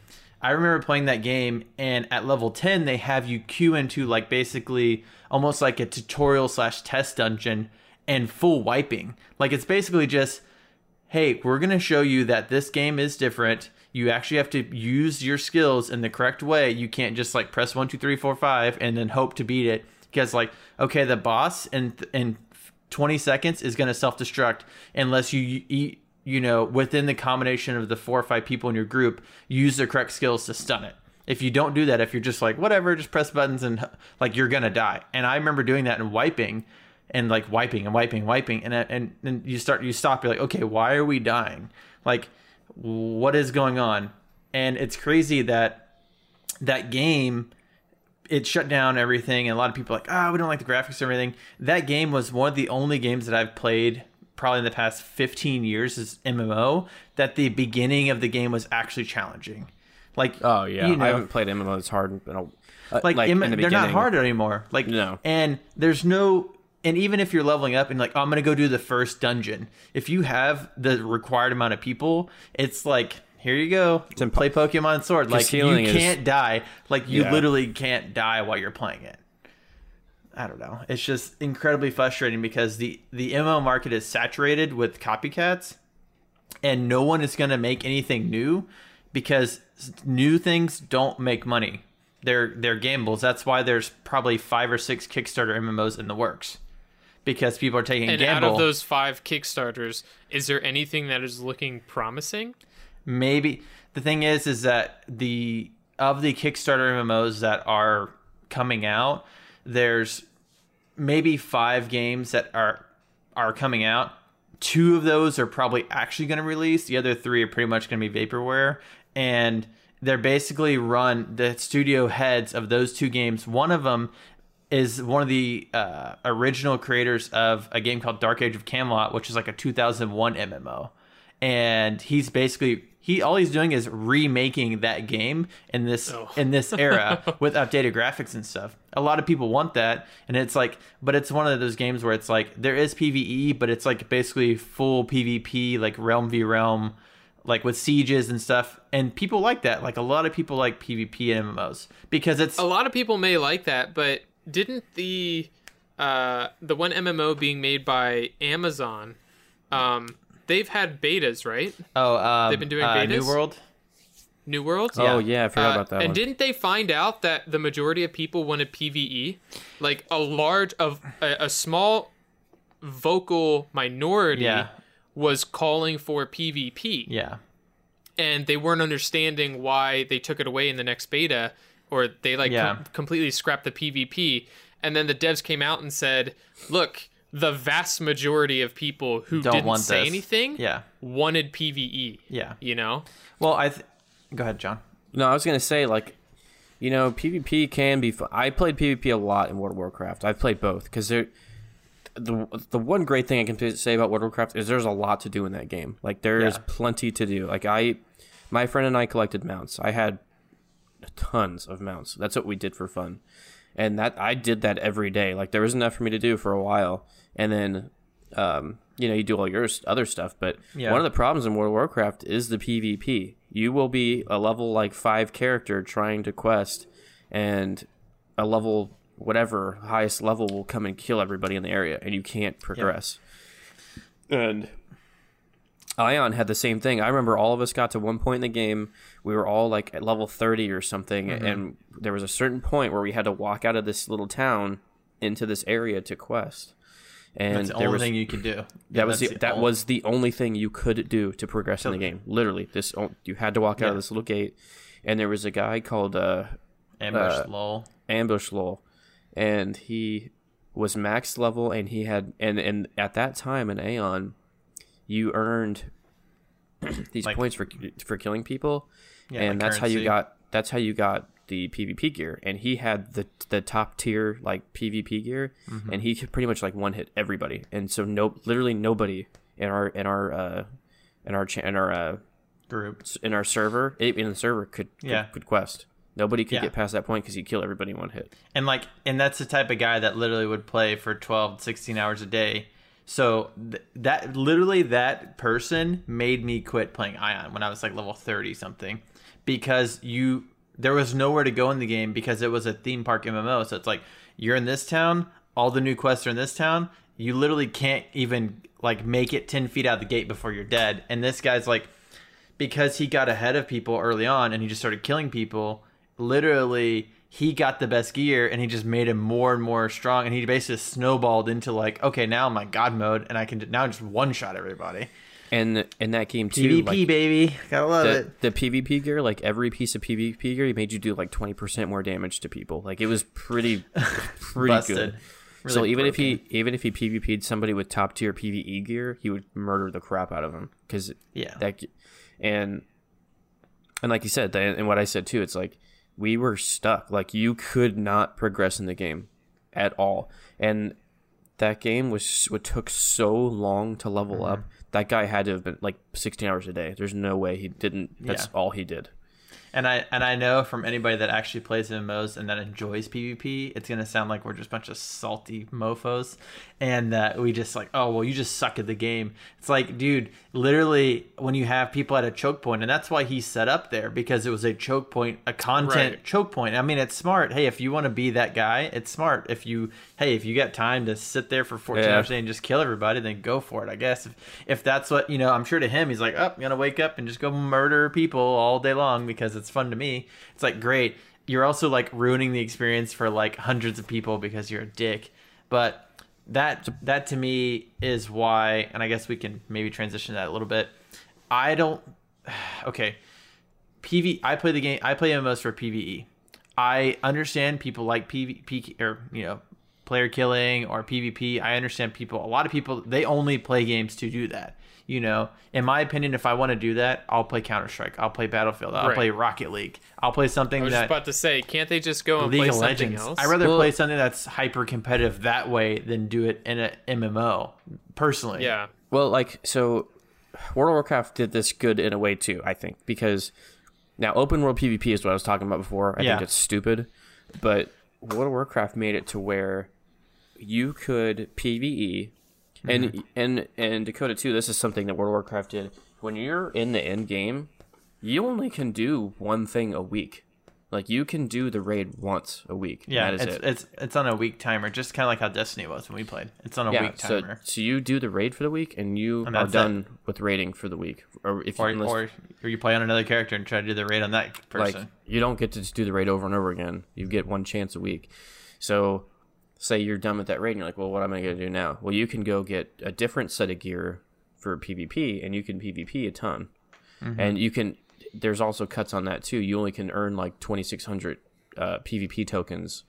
I remember playing that game, and at level ten, they have you queue into like basically almost like a tutorial slash test dungeon and full wiping. Like it's basically just, hey, we're gonna show you that this game is different. You actually have to use your skills in the correct way. You can't just like press one, two, three, four, five, and then hope to beat it. Because like, okay, the boss and in 20 seconds is going to self destruct unless you eat, you know, within the combination of the four or five people in your group, use the correct skills to stun it. If you don't do that, if you're just like, whatever, just press buttons and like you're going to die. And I remember doing that and wiping and like wiping and wiping, and wiping. And, uh, and then you start, you stop, you're like, okay, why are we dying? Like, what is going on? And it's crazy that that game it shut down everything and a lot of people are like ah we don't like the graphics or everything. That game was one of the only games that i've played probably in the past 15 years as mmo that the beginning of the game was actually challenging. Like Oh yeah, you know, I haven't played MMOs hard in a uh, like, im- the they're not hard anymore. Like No. and there's no and even if you're leveling up and like oh, i'm gonna go do the first dungeon if you have the required amount of people it's like here you go impo- play pokemon sword like you can't die like you Yeah. literally can't die while you're playing it i don't know it's just incredibly frustrating because the the mmo market is saturated with copycats and no one is going to make anything new because new things don't make money. They're they're gambles. That's why there's probably five or six Kickstarter MMOs in the works because people are taking a And gamble. out of those five Kickstarters, is there anything that is looking promising? Maybe the thing is is that the of the Kickstarter MMOs that are coming out, there's maybe five games that are are coming out. Two of those are probably actually going to release. The other three are pretty much going to be vaporware, and they're basically run the studio heads of those two games. One of them is one of the uh, original creators of a game called Dark Age of Camelot, which is like a 2001 MMO, and he's basically he all he's doing is remaking that game in this Oh. in this era with updated graphics and stuff. A lot of people want that, and it's like, but it's one of those games where it's like there is PVE, but it's like basically full PvP, like realm v realm, like with sieges and stuff. And people like that. Like a lot of people like PvP in MMOs because it's A lot of people may like that, but didn't the uh, the one MMO being made by Amazon? Um, they've had betas, right? oh um, They've been doing uh, New? World. New Worlds. Oh yeah, I forgot Uh, about that and one. didn't they find out that the majority of people wanted PVE? Like a large of a, a small vocal minority Yeah. was calling for PvP, Yeah. and they weren't understanding why they took it away in the next beta, or they like Yeah. com- completely scrapped the PvP. And then the devs came out and said, "Look, the vast majority of people who Don't didn't want say this." anything Yeah. wanted PVE." Yeah. you know. Well, I th- Go ahead, John. No, I was gonna say like, you know, PvP can be fun. I played PvP a lot in World of Warcraft. I've played both because there. The the one great thing I can say about World of Warcraft is there's a lot to do in that game. Like there is Yeah. plenty to do. Like I, my friend and I collected mounts. I had tons of mounts. That's what we did for fun, and that I did that every day. Like there was enough for me to do for a while, and then, um, you know, you do all your other stuff. But Yeah. one of the problems in World of Warcraft is the PvP. You will be a level like five character trying to quest, and a level whatever highest level will come and kill everybody in the area, and you can't progress. And Aion had the same thing. I remember all of us got to one point in the game. We were all like at level 30 or something. Mm-hmm. And there was a certain point where we had to walk out of this little town into this area to quest. And That's the only was, thing you could do. that was the, That's that only- was the only thing you could do to progress in the game. Literally, this you had to walk out Yeah. of this little gate, and there was a guy called uh, ambush uh, lol. ambush lol and he was max level and he had and and at that time in Aion you earned these Like- points for for killing people Yeah, and like that's how you got that's how you got the pvp gear and he had the the top tier like pvp gear Mm-hmm. and he could pretty much like one hit everybody and so no literally nobody in our in our uh in our cha- in our uh group. in our server in the server could could, Yeah. could quest nobody could Yeah. get past that point because he'd kill everybody in one hit And like and that's the type of guy that literally would play for 12 16 hours a day. So th- that literally that person made me quit playing Aion when I was like level 30 something because you there was nowhere to go in the game because it was a theme park MMO. So it's like you're in this town, all the new quests are in this town. You literally can't even like make it 10 feet out the gate before you're dead. And this guy's like because he got ahead of people early on and he just started killing people, literally he got the best gear and he just made him more and more strong and he basically snowballed into like, okay, now I'm like god mode and I can now just one shot everybody. And in that game too PvP like, baby. Gotta love the, it. the PvP gear, like every piece of PvP gear, made you do like twenty percent more damage to people. Like it was pretty, pretty good. Really so even if he even if he PvP'd somebody with top tier PvE gear, he would murder the crap out of him because Yeah. that and and like you said, and what I said too, it's like we were stuck. Like you could not progress in the game at all, and that game was what took so long to level Mm-hmm. up. That guy had to have been like 16 hours a day. There's no way he didn't. That's Yeah. all he did. And I and I know from anybody that actually plays MMOs and that enjoys PvP, it's gonna sound like we're just a bunch of salty mofo's, and that we just like, oh well, you just suck at the game. It's like, dude, literally, when you have people at a choke point, and that's why he set up there because it was a choke point, a content Right. choke point. I mean, it's smart. Hey, if you want to be that guy, it's smart. If you, hey, if you got time to sit there for 14 Yeah. hours and just kill everybody, then go for it. I guess if, if that's what you know, I'm sure to him, he's like, oh, I'm gonna wake up and just go murder people all day long because it's fun to me. It's like great. You're also like ruining the experience for like hundreds of people because you're a dick. But that that to me is why, and I guess we can maybe transition that a little bit. I don't. Okay, PV. I play the game. I play MMOs for PVE. I understand people like PvP or you know player killing or PvP. I understand people. A lot of people they only play games to do that. You know, in my opinion, if I want to do that, I'll play Counter Strike. I'll play Battlefield. I'll Right. play Rocket League. I'll play something I was that just about to say, can't they just go and League play of something Legends. else? I'd rather Well- play something that's hyper competitive that way than do it in a MMO. Personally, yeah. Well, like so, World of Warcraft did this good in a way too. I think because now open world PvP is what I was talking about before. I Yeah. think it's stupid, but World of Warcraft made it to where you could PVE, and mm-hmm. and and Dakota too. This is something that World of Warcraft did. When you're in the end game, you only can do one thing a week. Like you can do the raid once a week. yeah. that is It's, it. it's it's on a week timer, just kind of like how Destiny was when we played. It's on a yeah, week timer. so you do the raid for the week, and you And are that's it. done with raiding for the week. Or if you or, unless- or or you play on another character and try to do the raid on that person. like you don't get to just do the raid over and over again. You get one chance a week. So say you're done with that raid and you're like, well, what am I going to do now? Well, you can go get a different set of gear for PvP and you can PvP a ton. Mm-hmm. And you can there's also cuts on that too. You only can earn like 2600 uh, PvP tokens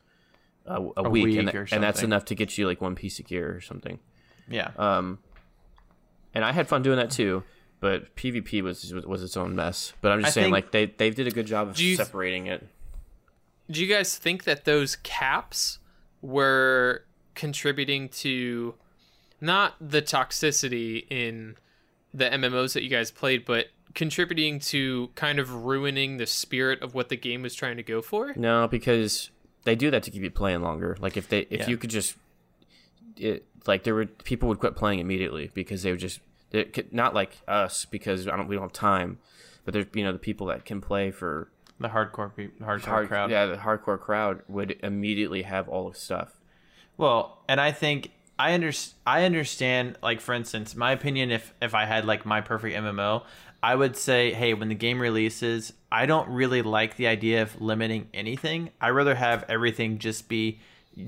a, a, week, week and, and that's enough to get you like one piece of gear or something. yeah, Um, and I had fun doing that too. but PvP was was, its own mess. But I'm just I saying, like they they did a good job of separating it. Do you guys think that those caps were contributing to not the toxicity in the MMOs that you guys played, but contributing to kind of ruining the spirit of what the game was trying to go for? No, because they do that to keep you playing longer. Like if they if Yeah. you could just it like there were people would quit playing immediately because they would just they could, not like us because I don't we don't have time, but there's you know the people that can play for The hardcore pe- hardcore hard crowd. yeah the hardcore crowd would immediately have all of stuff. Well, and I think I under, I understand like for instance, my opinion if if I had like my perfect MMO, I would say, hey, when the game releases, I don't really like the idea of limiting anything. I rather have everything just be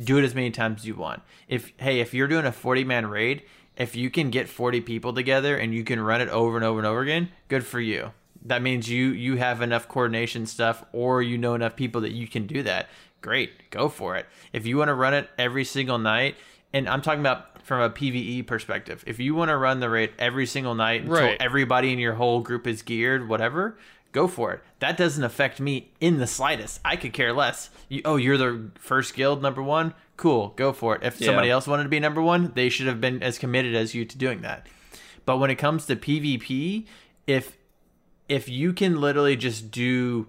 do it as many times as you want. If hey, if you're doing a 40 man raid, if you can get 40 people together and you can run it over and over and over again, good for you. That means you you have enough coordination stuff or you know enough people that you can do that. Great, go for it. If you want to run it every single night, and I'm talking about from a PvE perspective. If you want to run the raid every single night until Right. everybody in your whole group is geared, whatever, go for it. That doesn't affect me in the slightest. I could care less. You, oh, you're the first guild number one. Cool, go for it. If Yeah. somebody else wanted to be number one, they should have been as committed as you to doing that. But when it comes to PvP, if if you can literally just do,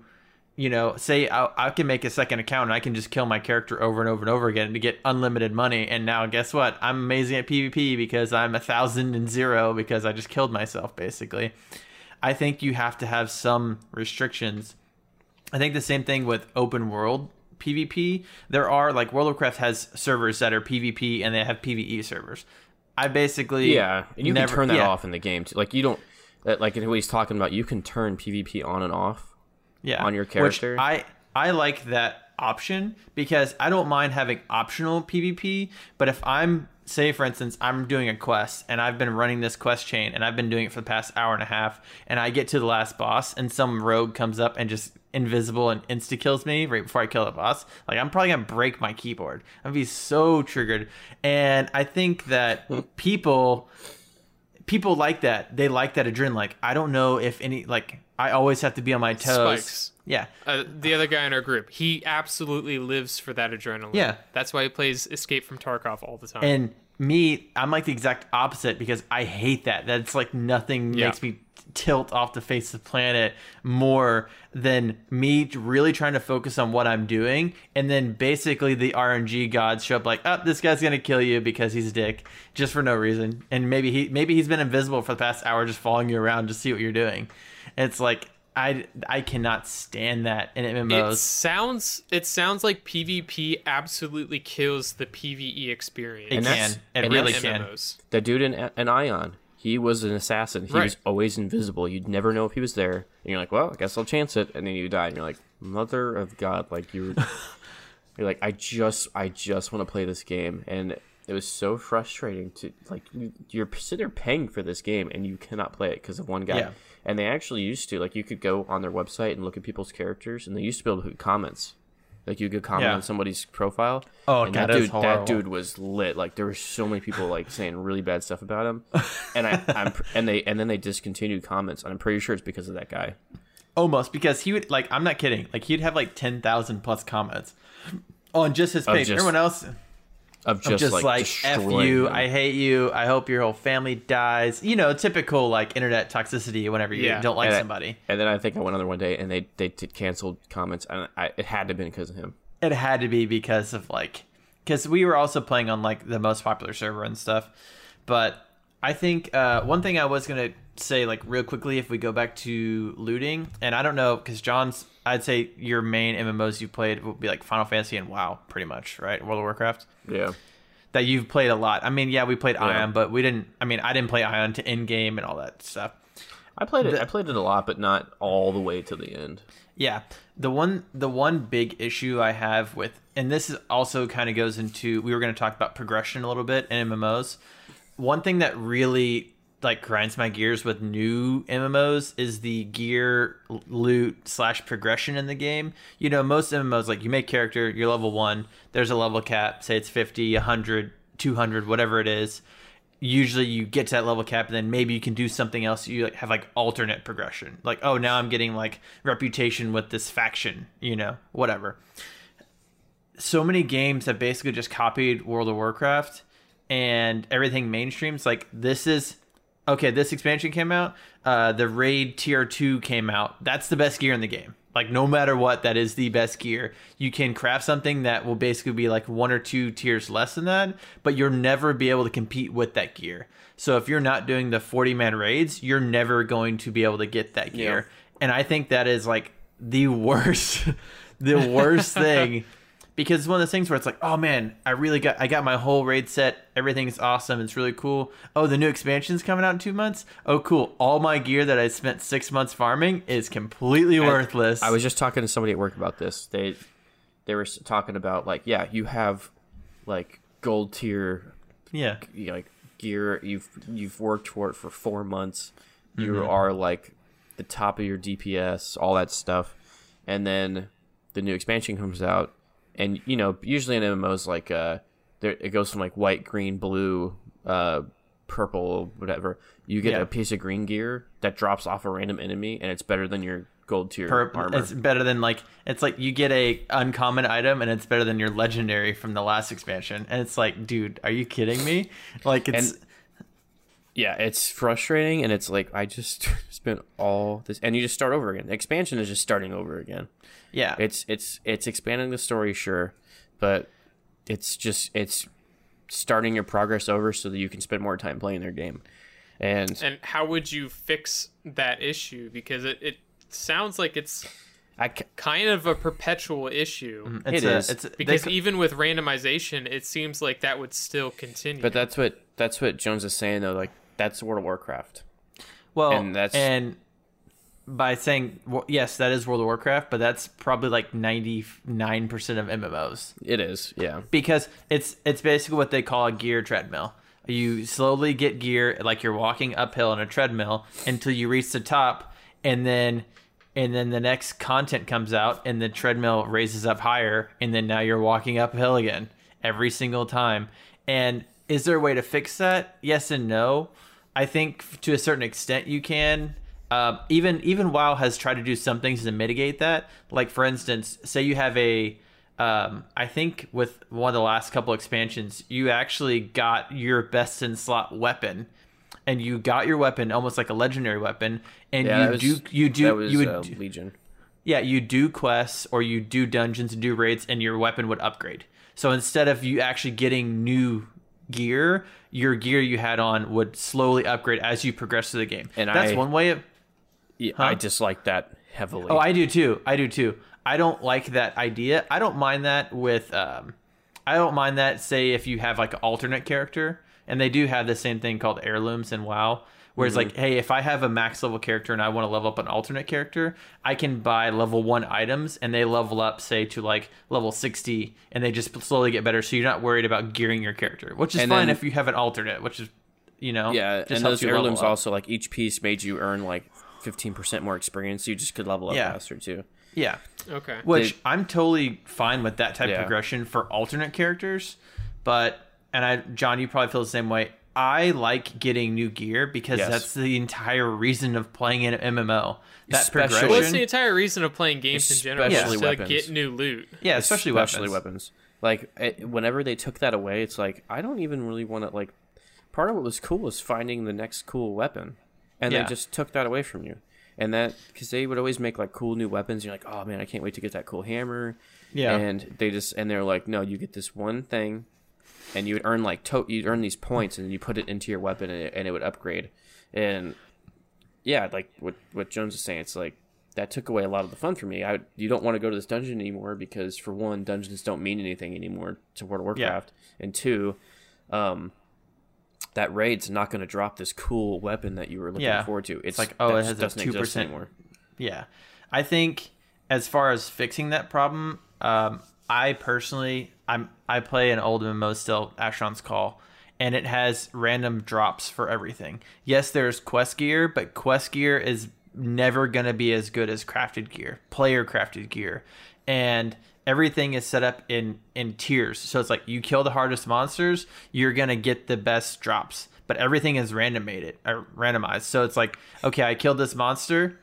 you know, say I, I can make a second account and I can just kill my character over and over and over again to get unlimited money, and now guess what? I'm amazing at PvP because I'm a thousand and zero because I just killed myself basically. I think you have to have some restrictions. I think the same thing with open world PvP. There are like World of Warcraft has servers that are PvP and they have PvE servers. I basically Yeah, and you never- can turn that yeah. off in the game too. Like you don't that- like what he's talking about. You can turn PvP on and off. yeah, on your character. which. I I like that option because I don't mind having optional PvP. But if I'm say for instance I'm doing a quest and I've been running this quest chain and I've been doing it for the past hour and a half and I get to the last boss and some rogue comes up and just invisible and insta kills me right before I kill the boss, like I'm probably gonna break my keyboard. I'd be so triggered. And I think that people people like that. They like that adrenaline. Like I don't know if any like I always have to be on my toes. Spikes. Yeah. Uh, the other guy in our group, he absolutely lives for that adrenaline. Yeah. That's why he plays Escape from Tarkov all the time. And me, I'm like the exact opposite because I hate that. That's like nothing Yeah. makes me tilt off the face of the planet more than me really trying to focus on what I'm doing. And then basically the RNG gods show up like, oh, this guy's gonna kill you because he's a dick, just for no reason. And maybe he maybe he's been invisible for the past hour, just following you around to see what you're doing. And it's like I I cannot stand that in MMOs. it sounds it sounds like PvP absolutely kills the PvE experience. It And can. that's- It and really in can. MMOs. The dude in an Aion, he was an assassin. He Right. was always invisible. You'd never know if he was there. And you're like, well, I guess I'll chance it. And then you die, and you're like, mother of God, like you're, you're like, I just, I just want to play this game, and it was so frustrating to like you, you're sitting there paying for this game and you cannot play it because of one guy. Yeah. And they actually used to like you could go on their website and look at people's characters, and they used to be able to put comments. Like you could comment Yeah. on somebody's profile. Oh, and God, that dude, horrible. that dude was lit. Like there were so many people like saying really bad stuff about him, and I, I'm and they and then they discontinued comments. And I'm pretty sure it's because of that guy. Almost because he would like I'm not kidding. Like he'd have like ten thousand plus comments on just his page. just Everyone else Of just, just, like, like, f you. him. I hate you. I hope your whole family dies. You know, typical like internet toxicity. Whenever you Yeah. don't like And I- somebody, and then I think I went on there one day and they they did canceled comments, and I, it had to have been because of him. it had to be because of like because we were also playing on like the most popular server and stuff. But I think uh, one thing I was gonna say like real quickly if we go back to looting, and I don't know because John's. I'd say your main MMOs you played would be like Final Fantasy and WoW, pretty much, right? World of Warcraft. Yeah. that you've played a lot. I mean, yeah, we played Yeah. Aion, but we didn't. I mean, I didn't play Aion to end game and all that stuff. I played it. The- I played it a lot, but not all the way to the end. Yeah, the one the one big issue I have with, and this is also kind of goes into we were going to talk about progression a little bit in MMOs. One thing that really like grinds my gears with new MMOs is the gear loot slash progression in the game. You know, most MMOs like you make character, you're level one. There's a level cap, say it's 50, 100, 200, whatever it is. usually you get to that level cap and then maybe you can do something else you have like alternate progression like oh now i'm getting like reputation with this faction you know whatever so many games have basically just copied world of warcraft and everything mainstreams like this is okay this expansion came out uh the raid tier 2 came out. That's the best gear in the game. Like no matter what that is the best gear. You can craft something that will basically be like one or two tiers less than that but you'll never be able to compete with that gear. So if you're not doing the 40 man raids you're never going to be able to get that gear. And i think that is like the worst the worst thing because it's one of those things where it's like, oh man, I really got I got my whole raid set. Everything's awesome. It's really cool. Oh, the new expansion's coming out in two months. Oh, cool. All my gear that I spent six months farming is completely worthless. I was just talking to somebody at work about this. They they were talking about like, yeah, you have like gold tier yeah, you know, like gear. You've you've worked for it for four months. You mm-hmm. are like the top of your DPS, all that stuff, and then the new expansion comes out, and you know usually in MMOs like uh, there it goes from like white, green, blue, uh, purple, whatever. You get Yeah. a piece of green gear that drops off a random enemy, and it's better than your gold tier per, armor. it's better than like it's like you get a uncommon item and it's better than your legendary from the last expansion. And it's like, dude, are you kidding me? Like it's And- yeah, it's frustrating, and it's like I just spent all this, and you just start over again. Expansion is just starting over again. yeah, It's it's it's expanding the story, sure, but it's just it's starting your progress over so that you can spend more time playing their game. And And how would you fix that issue? Because it, it sounds like it's I ca- kind of a perpetual issue. Mm, it's it a, is. It's a, Because they, even with randomization, it seems like that would still continue. but that's what that's what Jones is saying though. Like that's World of Warcraft. well, and that's- and by saying well, yes, that is World of Warcraft, but that's probably like ninety nine percent of MMOs. It is, yeah. because it's it's basically what they call a gear treadmill. You slowly get gear like you're walking uphill on a treadmill until you reach the top, and then and then the next content comes out, and the treadmill raises up higher, and then now you're walking uphill again every single time. And is there a way to fix that? Yes and no. I think to a certain extent you can. Um, even even WoW has tried to do some things to mitigate that. Like for instance, say you have a um, I think with one of the last couple expansions, you actually got your best in slot weapon, and you got your weapon almost like a legendary weapon, and Yeah, you was, do you do that was you would uh, Legion. yeah you do quests or you do dungeons and do raids, and your weapon would upgrade. So instead of you actually getting new gear, your gear you had on would slowly upgrade as you progress through the game. And that's I- one way of Yeah, I dislike that heavily. Oh, I do too. I do too. I don't like that idea. I don't mind that with um I don't mind that say if you have like an alternate character and they do have the same thing called heirlooms in WoW where it's mm-hmm. like hey, if I have a max level character and I want to level up an alternate character, I can buy level 1 items and they level up say to like level 60 and they just slowly get better so you're not worried about gearing your character, which is And fine then- if you have an alternate, which is you know, yeah, just and helps those you heirlooms also like each piece made you earn like fifteen percent more experience. So you just could level up Yeah. faster too. Yeah. okay. Which They- I'm totally fine with that type Yeah. of progression for alternate characters, but and I John, you probably feel the same way. I like getting new gear because Yes. that's the entire reason of playing an MMO. That Especially- Well, it's the entire reason of playing games in general is Especially to weapons. get new loot. yeah, especially, weapons. weapons. Like it, whenever they took that away, it's like I don't even really want to like. Part of what was cool was finding the next cool weapon, and Yeah. they just took that away from you. And that because they would always make like cool new weapons. You're like, oh man, I can't wait to get that cool hammer. Yeah. And they just and they're like, no, you get this one thing, and you would earn like to- you'd earn these points, and you put it into your weapon, and it, and it would upgrade. And yeah, like what what Jones is saying, it's like that took away a lot of the fun for me. I you don't want to go to this dungeon anymore because for one, dungeons don't mean anything anymore to World of Warcraft, and two, um, that raid's not going to drop this cool weapon that you were looking Yeah. forward to. It's like, oh, it has a 2% anymore. Yeah. I think as far as fixing that problem, um, I personally I'm I play an old MMO still, Asheron's Call, and it has random drops for everything. Yes, there's quest gear, but quest gear is never gonna be as good as crafted gear, player crafted gear. And everything is set up in in tiers. So it's like you kill the hardest monsters, you're gonna get the best drops. But everything is randomated, randomized. So it's like, okay, I killed this monster.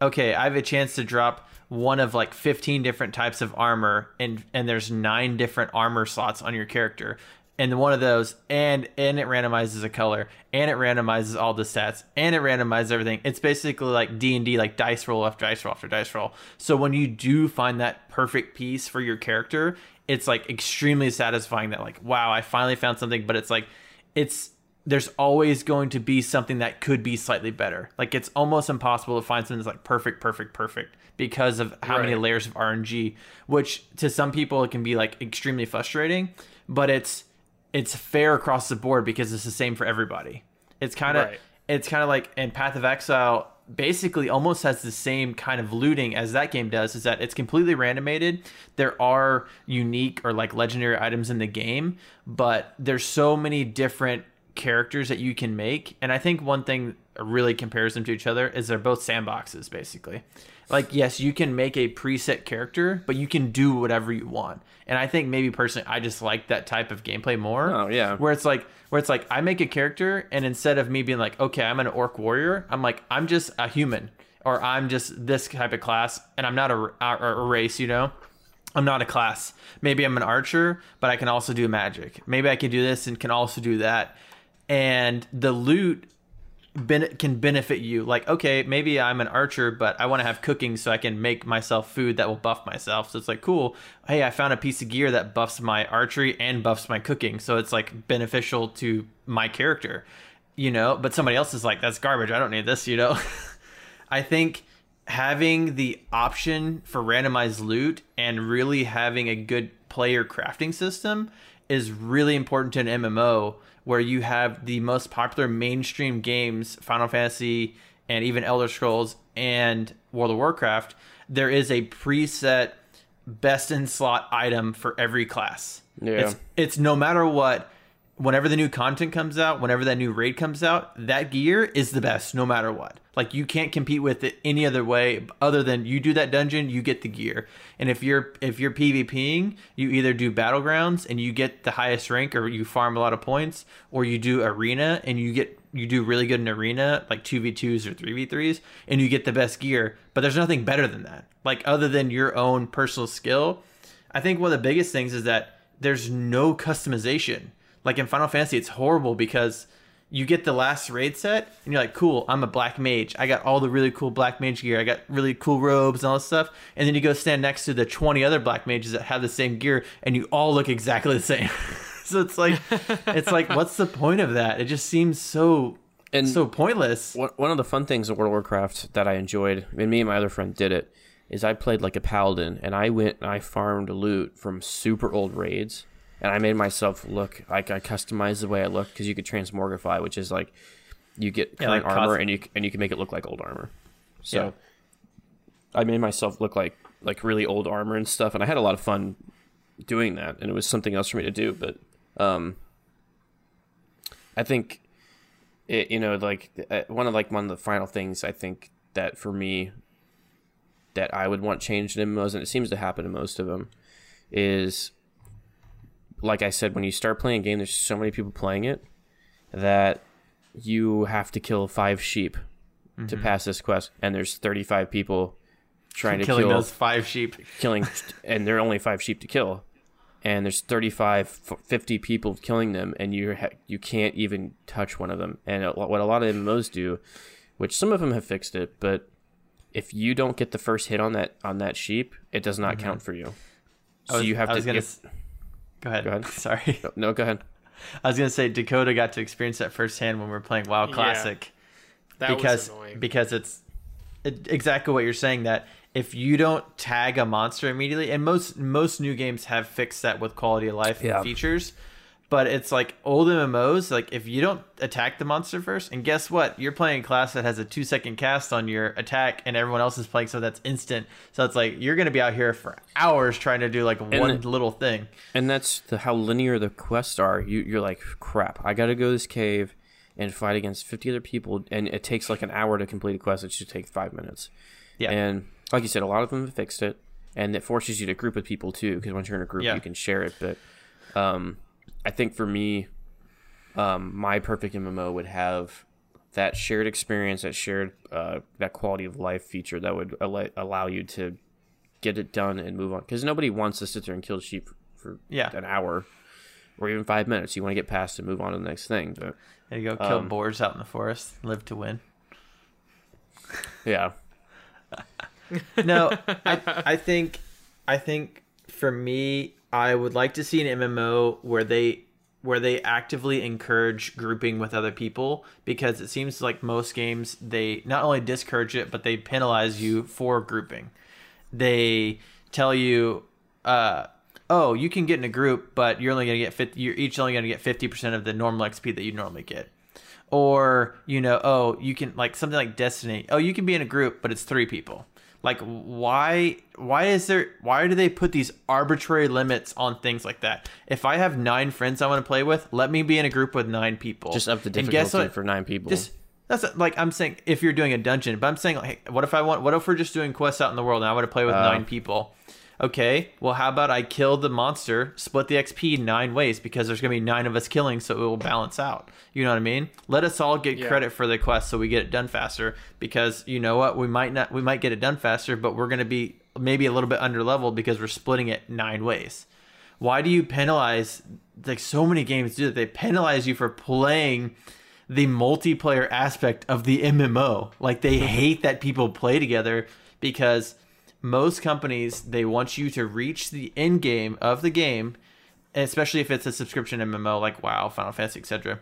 Okay, I have a chance to drop one of like 15 different types of armor and and there's nine different armor slots on your character. And one of those and and it randomizes a color and it randomizes all the stats and it randomizes everything. It's basically like d&d like dice roll after dice roll after dice roll. So when you do find that perfect piece for your character it's like extremely satisfying that like wow i finally found something. But it's like it's there's always going to be something that could be slightly better like it's almost impossible to find something that's like perfect perfect perfect because of how many layers of rng which to some people it can be like extremely frustrating but it's it's fair across the board because it's the same for everybody. It's kind of Right. it's kind of like in Path of Exile basically almost has the same kind of looting as that game does is that it's completely randomated. There are unique or like legendary items in the game, but there's so many different characters that you can make and I think one thing really compares them to each other is they're both sandboxes basically. Like yes, you can make a preset character, but you can do whatever you want. And I think maybe personally I just like that type of gameplay more Oh, yeah. where it's like where it's like I make a character and instead of me being like, okay, I'm an orc warrior, I'm like I'm just a human or I'm just this type of class and I'm not a, a, a race, you know. I'm not a class. Maybe I'm an archer, but I can also do magic. Maybe I can do this and can also do that. And the loot ben- can benefit you. Like, okay, maybe I'm an archer, but I want to have cooking so I can make myself food that will buff myself. So it's like, cool. Hey, I found a piece of gear that buffs my archery and buffs my cooking. So it's like beneficial to my character, you know? But somebody else is like, that's garbage. I don't need this, you know? I think having the option for randomized loot and really having a good player crafting system is really important to an MMO where you have the most popular mainstream games, Final Fantasy and even Elder Scrolls and World of Warcraft, there is a preset best in slot item for every class. Yeah. It's it's no matter what whenever the new content comes out, whenever that new raid comes out, that gear is the best no matter what. Like you can't compete with it any other way other than you do that dungeon, you get the gear. And if you're if you're PvPing, you either do battlegrounds and you get the highest rank or you farm a lot of points, or you do arena and you get you do really good in arena, like 2v2s or 3v3s, and you get the best gear. But there's nothing better than that. Like other than your own personal skill. I think one of the biggest things is that there's no customization. Like in Final Fantasy, it's horrible because you get the last raid set and you're like, cool, I'm a black mage. I got all the really cool black mage gear. I got really cool robes and all this stuff. And then you go stand next to the 20 other black mages that have the same gear and you all look exactly the same. so it's like, it's like, what's the point of that? It just seems so, And- so pointless. One of the fun things of World of Warcraft that I enjoyed, and me and my other friend did it, is I played like a paladin, and I went and I farmed loot from super old raids, and I made myself look like I customized the way I look because you could transmogrify, which is like you get Yeah, current like armor cos- and you and you can make it look like old armor. So Yeah. I made myself look like like really old armor and stuff, and I had a lot of fun doing that, and it was something else for me to do. But um, I think it, you know, like uh, one of like one of the final things I think that for me that I would want changed in MMOs, and it seems to happen in most of them, is like I said, when you start playing a game, there's so many people playing it that you have to kill five sheep to mm-hmm. pass this quest, and there's 35 people trying to Killing kill those five sheep. killing and there are only five sheep to kill and there's 35 50 people killing them and you ha- you can't even touch one of them. And what a lot of MMOs do which some of them have fixed it but if you don't get the first hit on that on that sheep it does not mm-hmm. count for you. So was- you have to gonna if- Go ahead. Go ahead. Sorry. no go ahead I was gonna say Dakota got to experience that firsthand when we were playing WoW Yeah. Classic That because was annoying. because it's it, exactly what you're saying that if you don't tag a monster immediately, and most most new games have fixed that with quality of life Yeah. features, but it's like old MMOs. Like if you don't attack the monster first, and guess what, you're playing a class that has a two second cast on your attack, and everyone else is playing so that's instant. So it's like you're gonna be out here for hours trying to do like one the- little thing. and that's the, how linear the quests are you, you're like crap i gotta go to this cave and fight against 50 other people and it takes like an hour to complete a quest it should take five minutes Yeah. and like you said a lot of them have fixed it and it forces you to group with people too. Because once you're in a group, Yeah. you can share it. But um, I think for me, um, my perfect MMO would have that shared experience, that shared uh, that quality of life feature that would al- allow you to get it done and move on. Because nobody wants to sit there and kill sheep for Yeah. an hour or even five minutes. You want to get past and move on to the next thing. But There you go. Kill Um, boars out in the forest. Live to win. yeah, no, I I think I think for me, I would like to see an MMO where they where they actively encourage grouping with other people because it seems like most games they not only discourage it but they penalize you for grouping. They tell you uh oh, you can get in a group, but you're only going to get 50 you're each only going to get 50% of the normal XP that you normally get. Or you know oh you can like something like destiny. Oh you can be in a group but it's three people like why why is there why do they put these arbitrary limits on things like that if i have nine friends i want to play with let me be in a group with nine people just up the difficulty what? for nine people. just that's like i'm saying if you're doing a dungeon but i'm saying like what if i want what if we're just doing quests out in the world and i want to play with Uh. nine people okay well how about i kill the monster split the xp nine ways because there's gonna be nine of us killing so it will balance out. You know what i mean? Let us all get Yeah. credit for the quest so we get it done faster because you know what? We might not we might get it done faster but we're gonna be maybe a little bit under leveled because we're splitting it nine ways. Why do you penalize like so many games do that? They penalize you for playing the multiplayer aspect of the MMO like they hate that people play together because most companies they want you to reach the end game of the game especially if it's a subscription MMO like WoW, Final Fantasy, etc.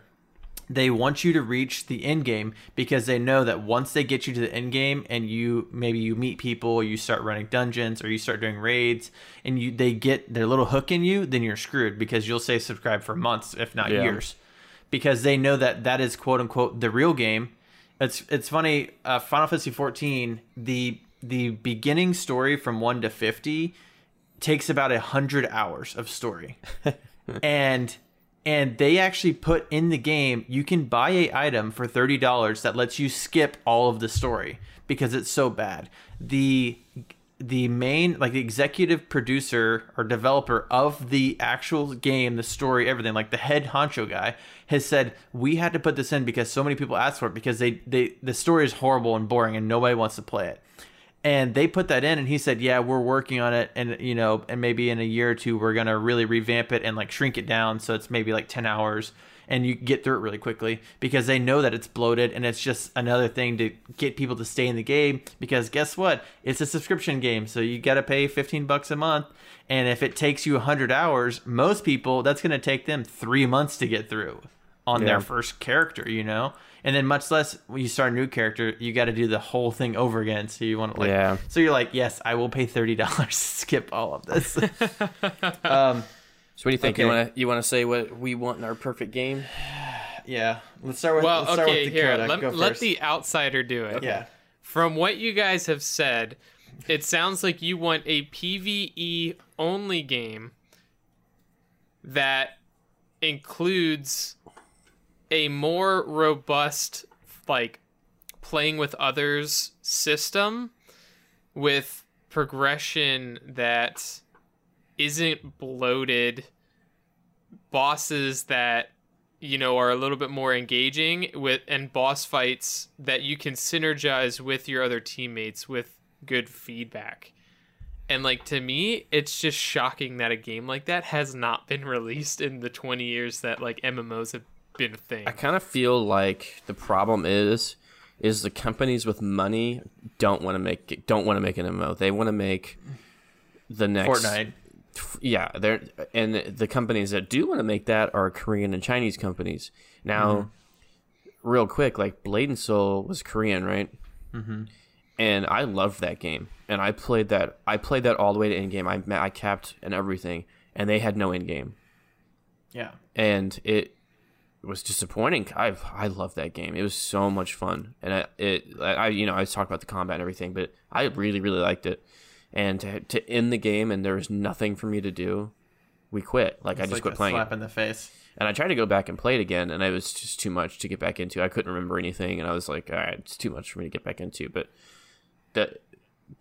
They want you to reach the end game because they know that once they get you to the end game and you maybe you meet people, you start running dungeons or you start doing raids and you they get their little hook in you, then you're screwed because you'll say subscribe for months if not Yeah. years. Because they know that that is quote unquote the real game. It's it's funny. Uh, Final Fantasy 14, the the beginning story from one to 50 takes about a hundred hours of story. And and they actually put in the game you can buy a item for $30 that lets you skip all of the story because it's so bad. The the main like the executive producer or developer of the actual game the story everything like the head honcho guy has said we had to put this in because so many people asked for it because they they the story is horrible and boring and nobody wants to play it and they put that in and he said yeah we're working on it and you know and maybe in a year or two we're gonna really revamp it and like shrink it down so it's maybe like 10 hours and you get through it really quickly because they know that it's bloated and it's just another thing to get people to stay in the game because guess what it's a subscription game so you gotta pay 15 bucks a month and if it takes you 100 hours most people that's gonna take them three months to get through on Yeah. their first character you know and then much less when you start a new character you got to do the whole thing over again so you want to like Yeah. so you're like yes i will pay $30 to skip all of this um So what do you think? You want to you want to say what we want in our perfect game? yeah let's start with Well, let's start okay, with here. Let, let first. the outsider do it. yeah From what you guys have said, it sounds like you want a PvE only game that includes a more robust like playing with others system with progression that isn't bloated bosses that you know are a little bit more engaging with and boss fights that you can synergize with your other teammates with good feedback. And like to me it's just shocking that a game like that has not been released in the 20 years that like mmos have been a thing I kind of feel like the problem is is the companies with money don't want to make don't want to make an MMO. They want to make the next fortnite Yeah, they're and the companies that do want to make that are Korean and Chinese companies. Now, real quick, like Blade and Soul was Korean, right? Mm-hmm. And I loved that game, and I played that. I played that all the way to end game. I I capped and everything, and they had no end game, yeah and it was disappointing. I I loved that game. It was so much fun, and I it I you know I was talking about the combat and everything, but I really really liked it. And to to end the game and there was nothing for me to do, we quit. Like I just like quit playing slap it. in the face And I tried to go back and play it again, and it was just too much to get back into. I couldn't remember anything, and I was like, all right, it's too much for me to get back into. But the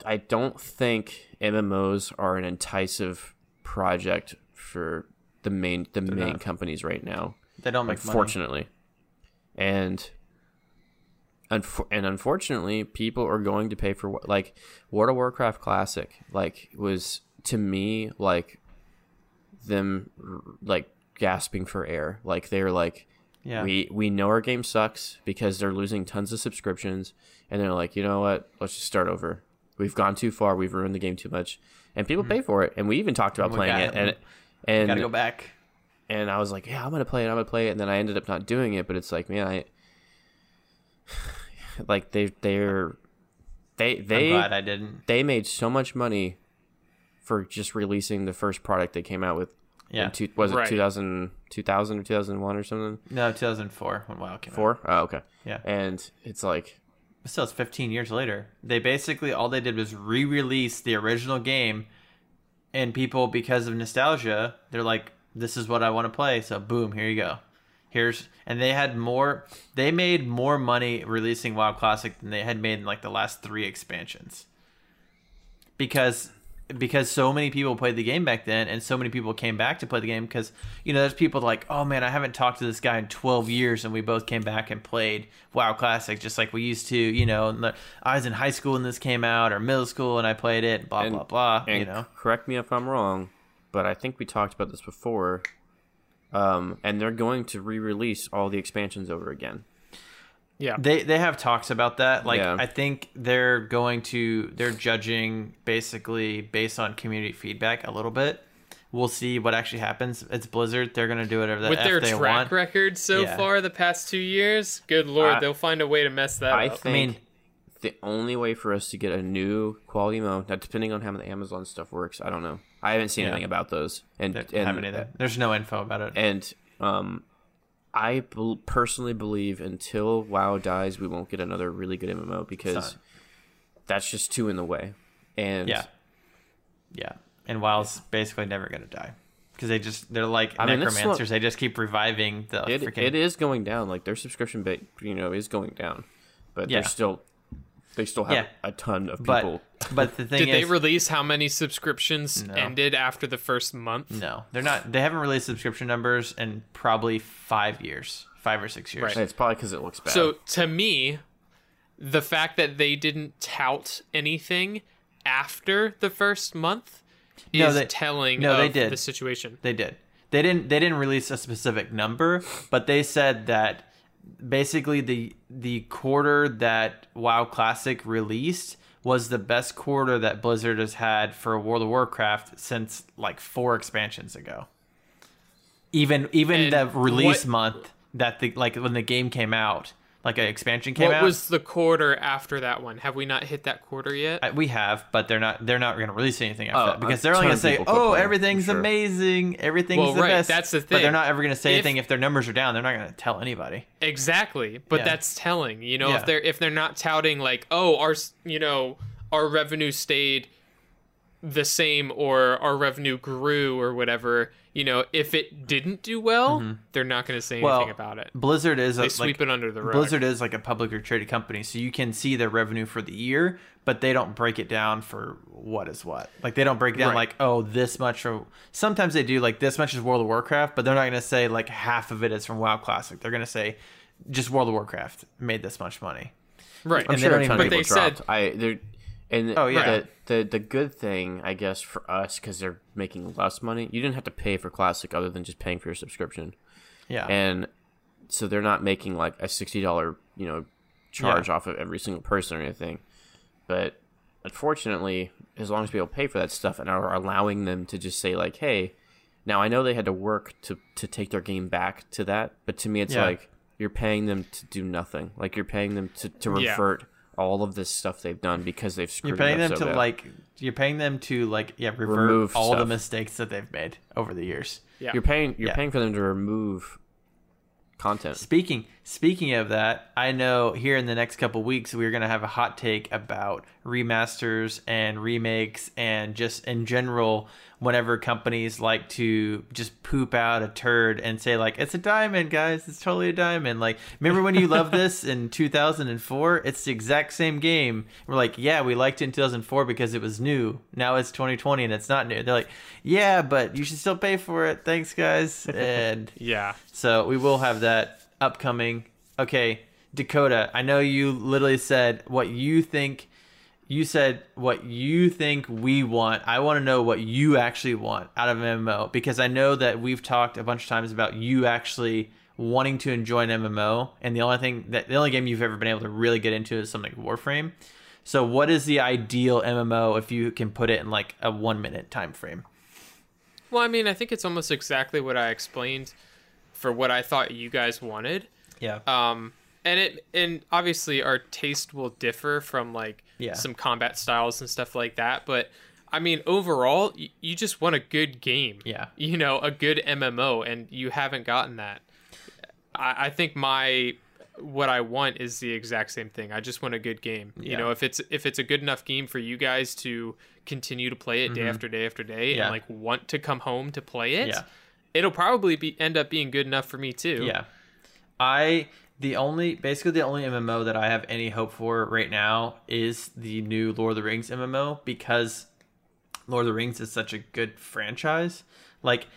I don't think MMOs are an enticing project for the main the main not. companies right now. They don't make money. Unfortunately, and and unfortunately, people are going to pay for like World of Warcraft Classic like was to me like them like gasping for air. Like they're like Yeah. we we know our game sucks because they're losing tons of subscriptions and they're like, "You know what? Let's just start over. We've gone too far. We've ruined the game too much." And people hmm. pay for it. And we even talked about playing it it. and and Gotta go back. And I was like, yeah, I'm gonna play it. I'm gonna play it. And then I ended up not doing it. But it's like, man, I like they they're they I'm they glad I didn't. they made so much money for just releasing the first product they came out with. Yeah. In two, was it Right. 2000, 2000 or 2001 or something? No, 2004 when WoW came out. Four? Oh, okay. Yeah. And it's like, But still, it's 15 years later. They basically all they did was re-release the original game, and people, because of nostalgia, they're like, "This is what I want to play." So, boom, here you go. Here's and they had more. They made more money releasing WoW Classic than they had made in like the last three expansions. Because because so many people played the game back then and so many people came back to play the game because you know there's people like oh man i haven't talked to this guy in 12 years and we both came back and played wow classic just like we used to you know and the, i was in high school when this came out or middle school and i played it blah And- blah blah you know correct me if I'm wrong, but I think we talked about this before. Um, and they're going to re-release all the expansions over again. Yeah. they they have talks about that like Yeah. i think they're going to they're judging basically based on community feedback a little bit we'll see what actually happens it's blizzard they're going to do whatever the With F their they track want record so Yeah. far the past two years, good lord, I- they'll find a way to mess that up. I up. think mean- the only way for us to get a new quality mode, now depending on how the Amazon stuff works, I don't know. I haven't seen Yeah. anything about those, and and haven't either. There's no info about it. and um, I bel personally believe until WoW dies, we won't get another really good MMO because that's just too in the way. And yeah, yeah. And WoW's basically never gonna die because they just they're like I mean, necromancers. They just keep reviving the it, freaking. it is going down. Like their subscription base, you know, is going down, but Yeah. they're still they still have Yeah. a ton of people. But but the thing Did they release how many subscriptions No. ended after the first month? no, they're not. They haven't released subscription numbers in probably five years, five or six years. Right. it's probably because it looks bad. So to me, the fact that they didn't tout anything after the first month is No, they- telling no, of they did. the situation. They did. They didn't. They didn't release a specific number, but they said that basically the the quarter that WoW Classic released was the best quarter that Blizzard has had for World of Warcraft since like four expansions ago. Even even And the release what- month that the like when the game came out, like an expansion came What out. was the quarter after that one? Have we not hit that quarter yet? I- we have, but they're not. They're not going to release anything after Oh, that because they're only going to say, "Oh, everything's sure. amazing, everything's Well, the right, best." that's the thing. But they're not ever going to say If- anything if their numbers are down. They're not going to tell anybody. Exactly, but Yeah. that's telling. You know, Yeah. if they're if they're not touting like, oh, our you know our revenue stayed the same or our revenue grew or whatever. You know, if it didn't do well, they're not going to say anything Mm-hmm. Well, about it. Blizzard is a, sweep like, it under the rug. Blizzard is like a publicly traded company, so you can see their revenue for the year, but they don't break it down for what is what. Like they don't break it down Right. like, oh, this much. Or sometimes they do like this much is World of Warcraft, but they're not going to say like half of it is from WoW Classic. They're going to say just World of Warcraft made this much money. right? I'm and they sure don't a ton even- of But people they dropped. said- I they're and Oh, yeah. the, the the good thing I guess for us because they're making less money. You didn't have to pay for classic other than just paying for your subscription, Yeah. and so they're not making like a sixty dollar you know charge off of every single person or anything. But unfortunately, as long as people pay for that stuff and are allowing them to just say like, hey, now I know they had to work to to take their game back to that, but to me it's Yeah. like you're paying them to do nothing. Like you're paying them to, to Yeah. Revert all of this stuff they've done because they've screwed You're paying it up them so to bad. like you're paying them to like yeah revert Remove all the mistakes that they've made over the years. yeah. you're paying you're Yeah. paying for them to remove content. Speaking speaking of that, I know here in the next couple weeks we're gonna have a hot take about remasters and remakes and just in general whenever companies like to just poop out a turd and say like it's a diamond guys. It's totally a diamond. Like remember when you loved this in 2004 it's the exact same game. We're like yeah we liked it in 2004 because it was new. Now it's 2020 and it's not new. They're like yeah but you should still pay for it. Thanks guys. And Yeah. so we will have that upcoming. Okay, Dakota, I know you literally said what you think. You said what you think we want. I want to know what you actually want out of an MMO because I know that we've talked a bunch of times about you actually wanting to enjoy an MMO, and the only thing that the only game you've ever been able to really get into is something like Warframe. So, what is the ideal MMO if you can put it in like a one minute time frame? Well, I mean, I think it's almost exactly what I explained for what I thought you guys wanted. Yeah. Um, and it and obviously our taste will differ from like Yeah. some combat styles and stuff like that. But I mean, overall, you, you just want a good game. Yeah. You know, a good MMO, and you haven't gotten that. I, I think my what I want is the exact same thing. I just want a good game. Yeah. You know, if it's if it's a good enough game for you guys to continue to play it day after day after day Mm-hmm. Yeah. and like want to come home to play it, Yeah. it'll probably be end up being good enough for me too. Yeah. I the only basically the only MMO that I have any hope for right now is the new Lord of the Rings MMO because Lord of the Rings is such a good franchise. Like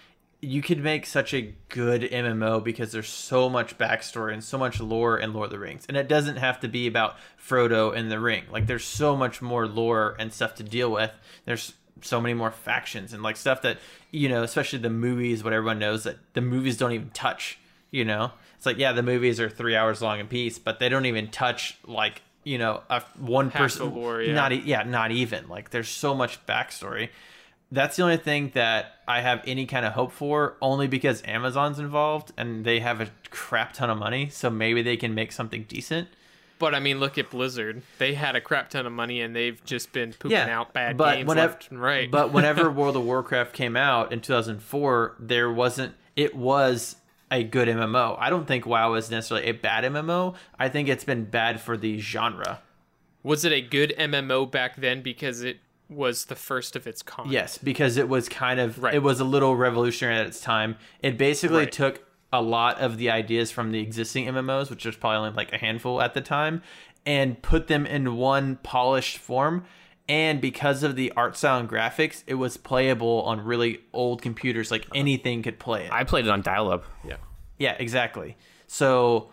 you could make such a good MMO because there's so much backstory and so much lore in Lord of the Rings. And it doesn't have to be about Frodo and the ring. Like there's so much more lore and stuff to deal with. There's so many more factions and like stuff that, you know, especially the movies, what everyone knows that the movies don't even touch, you know? It's like, yeah, the movies are three hours long in piece, but they don't even touch like, you know, a one person lore, yeah. not e- yeah, not even. Like there's so much backstory. That's the only thing that I have any kind of hope for, only because Amazon's involved and they have a crap ton of money, so maybe they can make something decent. But I mean, look at Blizzard. They had a crap ton of money, and they've just been pooping out bad games whenever, left and right. But whenever World of Warcraft came out in 2004, there wasn't. It was a good MMO. I don't think WoW is necessarily a bad MMO. I think it's been bad for the genre. was it a good MMO back then because it was the first of its kind? Yes, because it was kind of Right. it was a little revolutionary at its time. It basically Right. took a lot of the ideas from the existing MMOs, which was probably only like a handful at the time, and put them in one polished form. And because of the art style and graphics, it was playable on really old computers. Like anything could play it. I played it on dial-up. Yeah. Yeah, exactly. So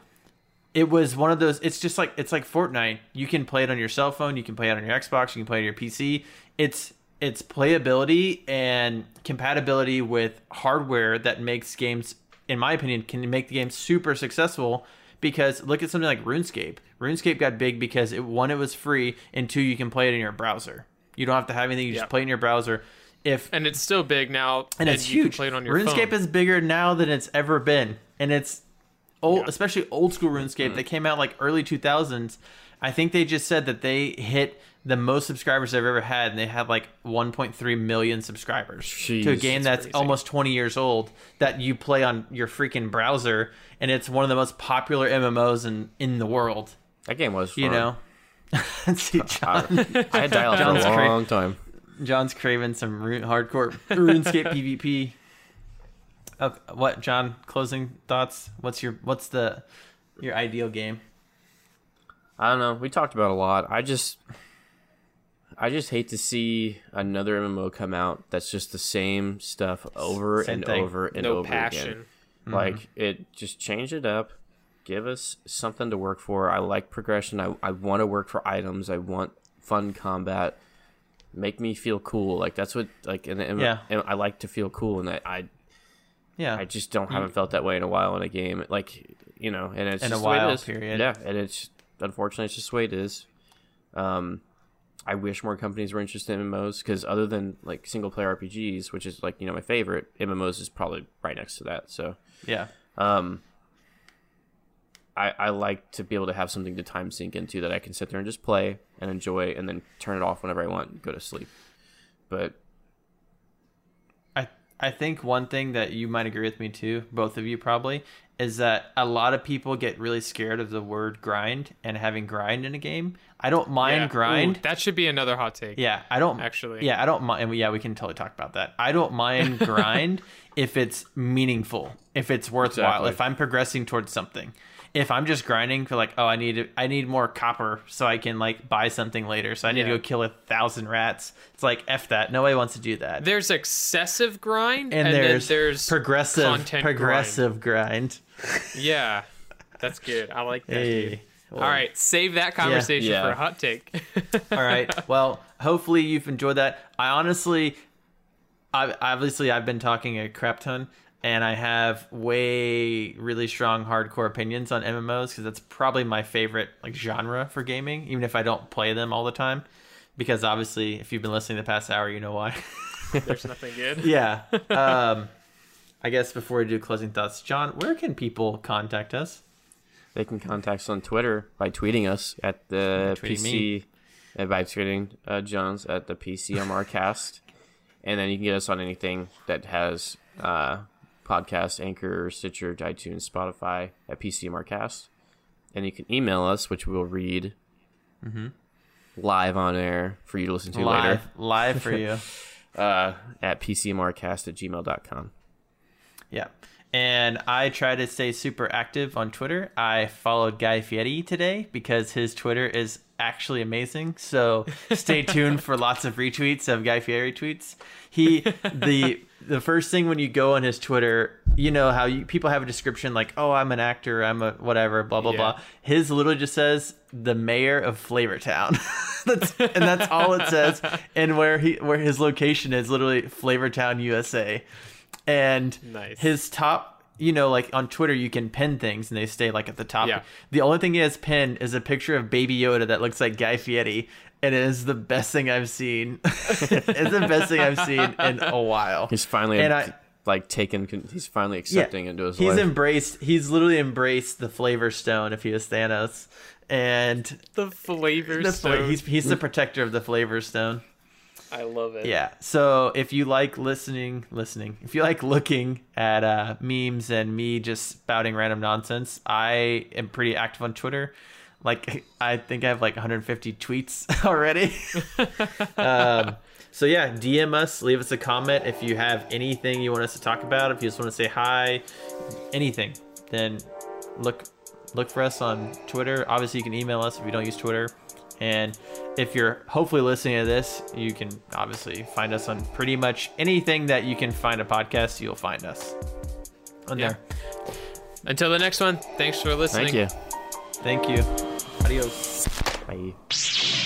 it was one of those it's just like it's like Fortnite. You can play it on your cell phone, you can play it on your Xbox, you can play it on your PC. It's it's playability and compatibility with hardware that makes games in my opinion can make the game super successful because look at something like RuneScape. RuneScape got big because it one it was free and two you can play it in your browser. You don't have to have anything, you Yeah. just play it in your browser. If And it's still big now, and it's you huge. Can play it on your RuneScape phone. is bigger now than it's ever been, and it's old, Yeah. especially old school RuneScape that came out like early two thousands. I think they just said that they hit the most subscribers they've ever had, and they had like 1.3 million subscribers to a game that's that's almost 20 years old that you play on your freaking browser, and it's one of the most popular MMOs in in the world. That game was You fun. know. See, I, John, I had for John's a cra- long time. John's craving some rune, hardcore RuneScape PvP. Okay, what, John? Closing thoughts? What's your what's the your ideal game? I don't know. We talked about a lot. I just, I just hate to see another MMO come out that's just the same stuff over Same and thing. over and no over passion. again. Like it, just change it up. Give us something to work for. I like progression. I, I want to work for items. I want fun combat. Make me feel cool. Like that's what like and, and, Yeah. and I like to feel cool and I, I Yeah, I just don't haven't felt that way in a while in a game. Like you know, and it's In a just the way it while, period. Yeah, and it's unfortunately it's just the way it is. Um, I wish more companies were interested in MMOs because other than like single player RPGs, which is like you know my favorite, MMOs is probably right next to that. So yeah, um, I I like to be able to have something to time sink into that I can sit there and just play and enjoy, and then turn it off whenever I want, and go to sleep. But I think one thing that you might agree with me too, both of you probably, is that a lot of people get really scared of the word grind and having grind in a game. I don't mind Yeah. grind. Ooh, that should be another hot take. Yeah, I don't Actually. Yeah, I don't mind. Yeah, we can totally talk about that. I don't mind grind if it's meaningful, if it's worthwhile, Exactly. if I'm progressing towards something. If I'm just grinding for like, oh, I need I need more copper so I can like buy something later. So I need Yeah. to go kill a thousand rats. It's like f that. Nobody wants to do that. There's excessive grind, and, and, there's, then there's progressive content progressive grind. grind. Yeah, that's good. I like that. dude. Hey. All right, save that conversation Yeah. for a hot take. All right. Well, hopefully you've enjoyed that. I honestly, I obviously I've been talking a crap ton, and I have way really strong hardcore opinions on MMOs because that's probably my favorite like genre for gaming, even if I don't play them all the time. Because obviously, if you've been listening the past hour, you know why. There's nothing good. yeah. Um, I guess before we do closing thoughts, John, where can people contact us? They can contact us on Twitter by tweeting us at the tweeting PC, me. uh, by tweeting uh, Jones at the PCMRcast, and then you can get us on anything that has uh, podcast, Anchor, Stitcher, iTunes, Spotify at PCMRcast, and you can email us, which we'll read live on air for you to listen to Mm-hmm. Live, later live for you. uh, at PCMRcast at gmail.com. Yeah. And I try to stay super active on Twitter. I followed Guy Fieri today because his Twitter is actually amazing. So stay tuned for lots of retweets of Guy Fieri tweets. He the the first thing when you go on his Twitter, you know how you, people have a description like, "Oh, I'm an actor, I'm a whatever, blah blah Yeah. blah." His literally just says the mayor of Flavortown. that's and that's all it says. And where he where his location is literally Flavortown, USA. And Nice. his top, you know, like on Twitter, you can pin things and they stay like at the top. Yeah. The only thing he has pinned is a picture of Baby Yoda that looks like Guy Fieri, and it is the best thing I've seen. it's the best thing I've seen in a while. He's finally And I- like taken. He's finally accepting into his he's life. embraced. He's literally embraced the Flavor Stone if he was Thanos, and the flavor the fla- stone. he's he's the protector of the Flavor Stone. I love it. Yeah. So if you like listening, listening, if you like looking at uh, memes and me just spouting random nonsense, I am pretty active on Twitter. Like I think I have like 150 tweets already. um, so yeah, DM us, leave us a comment if you have anything you want us to talk about. If you just want to say hi, anything, then look look for us on Twitter. Obviously, you can email us if you don't use Twitter. And if you're hopefully listening to this, you can obviously find us on pretty much anything that you can find a podcast, you'll find us on Yeah. there. Until the next one, thanks for listening. Thank you. Thank you. Adios. Bye.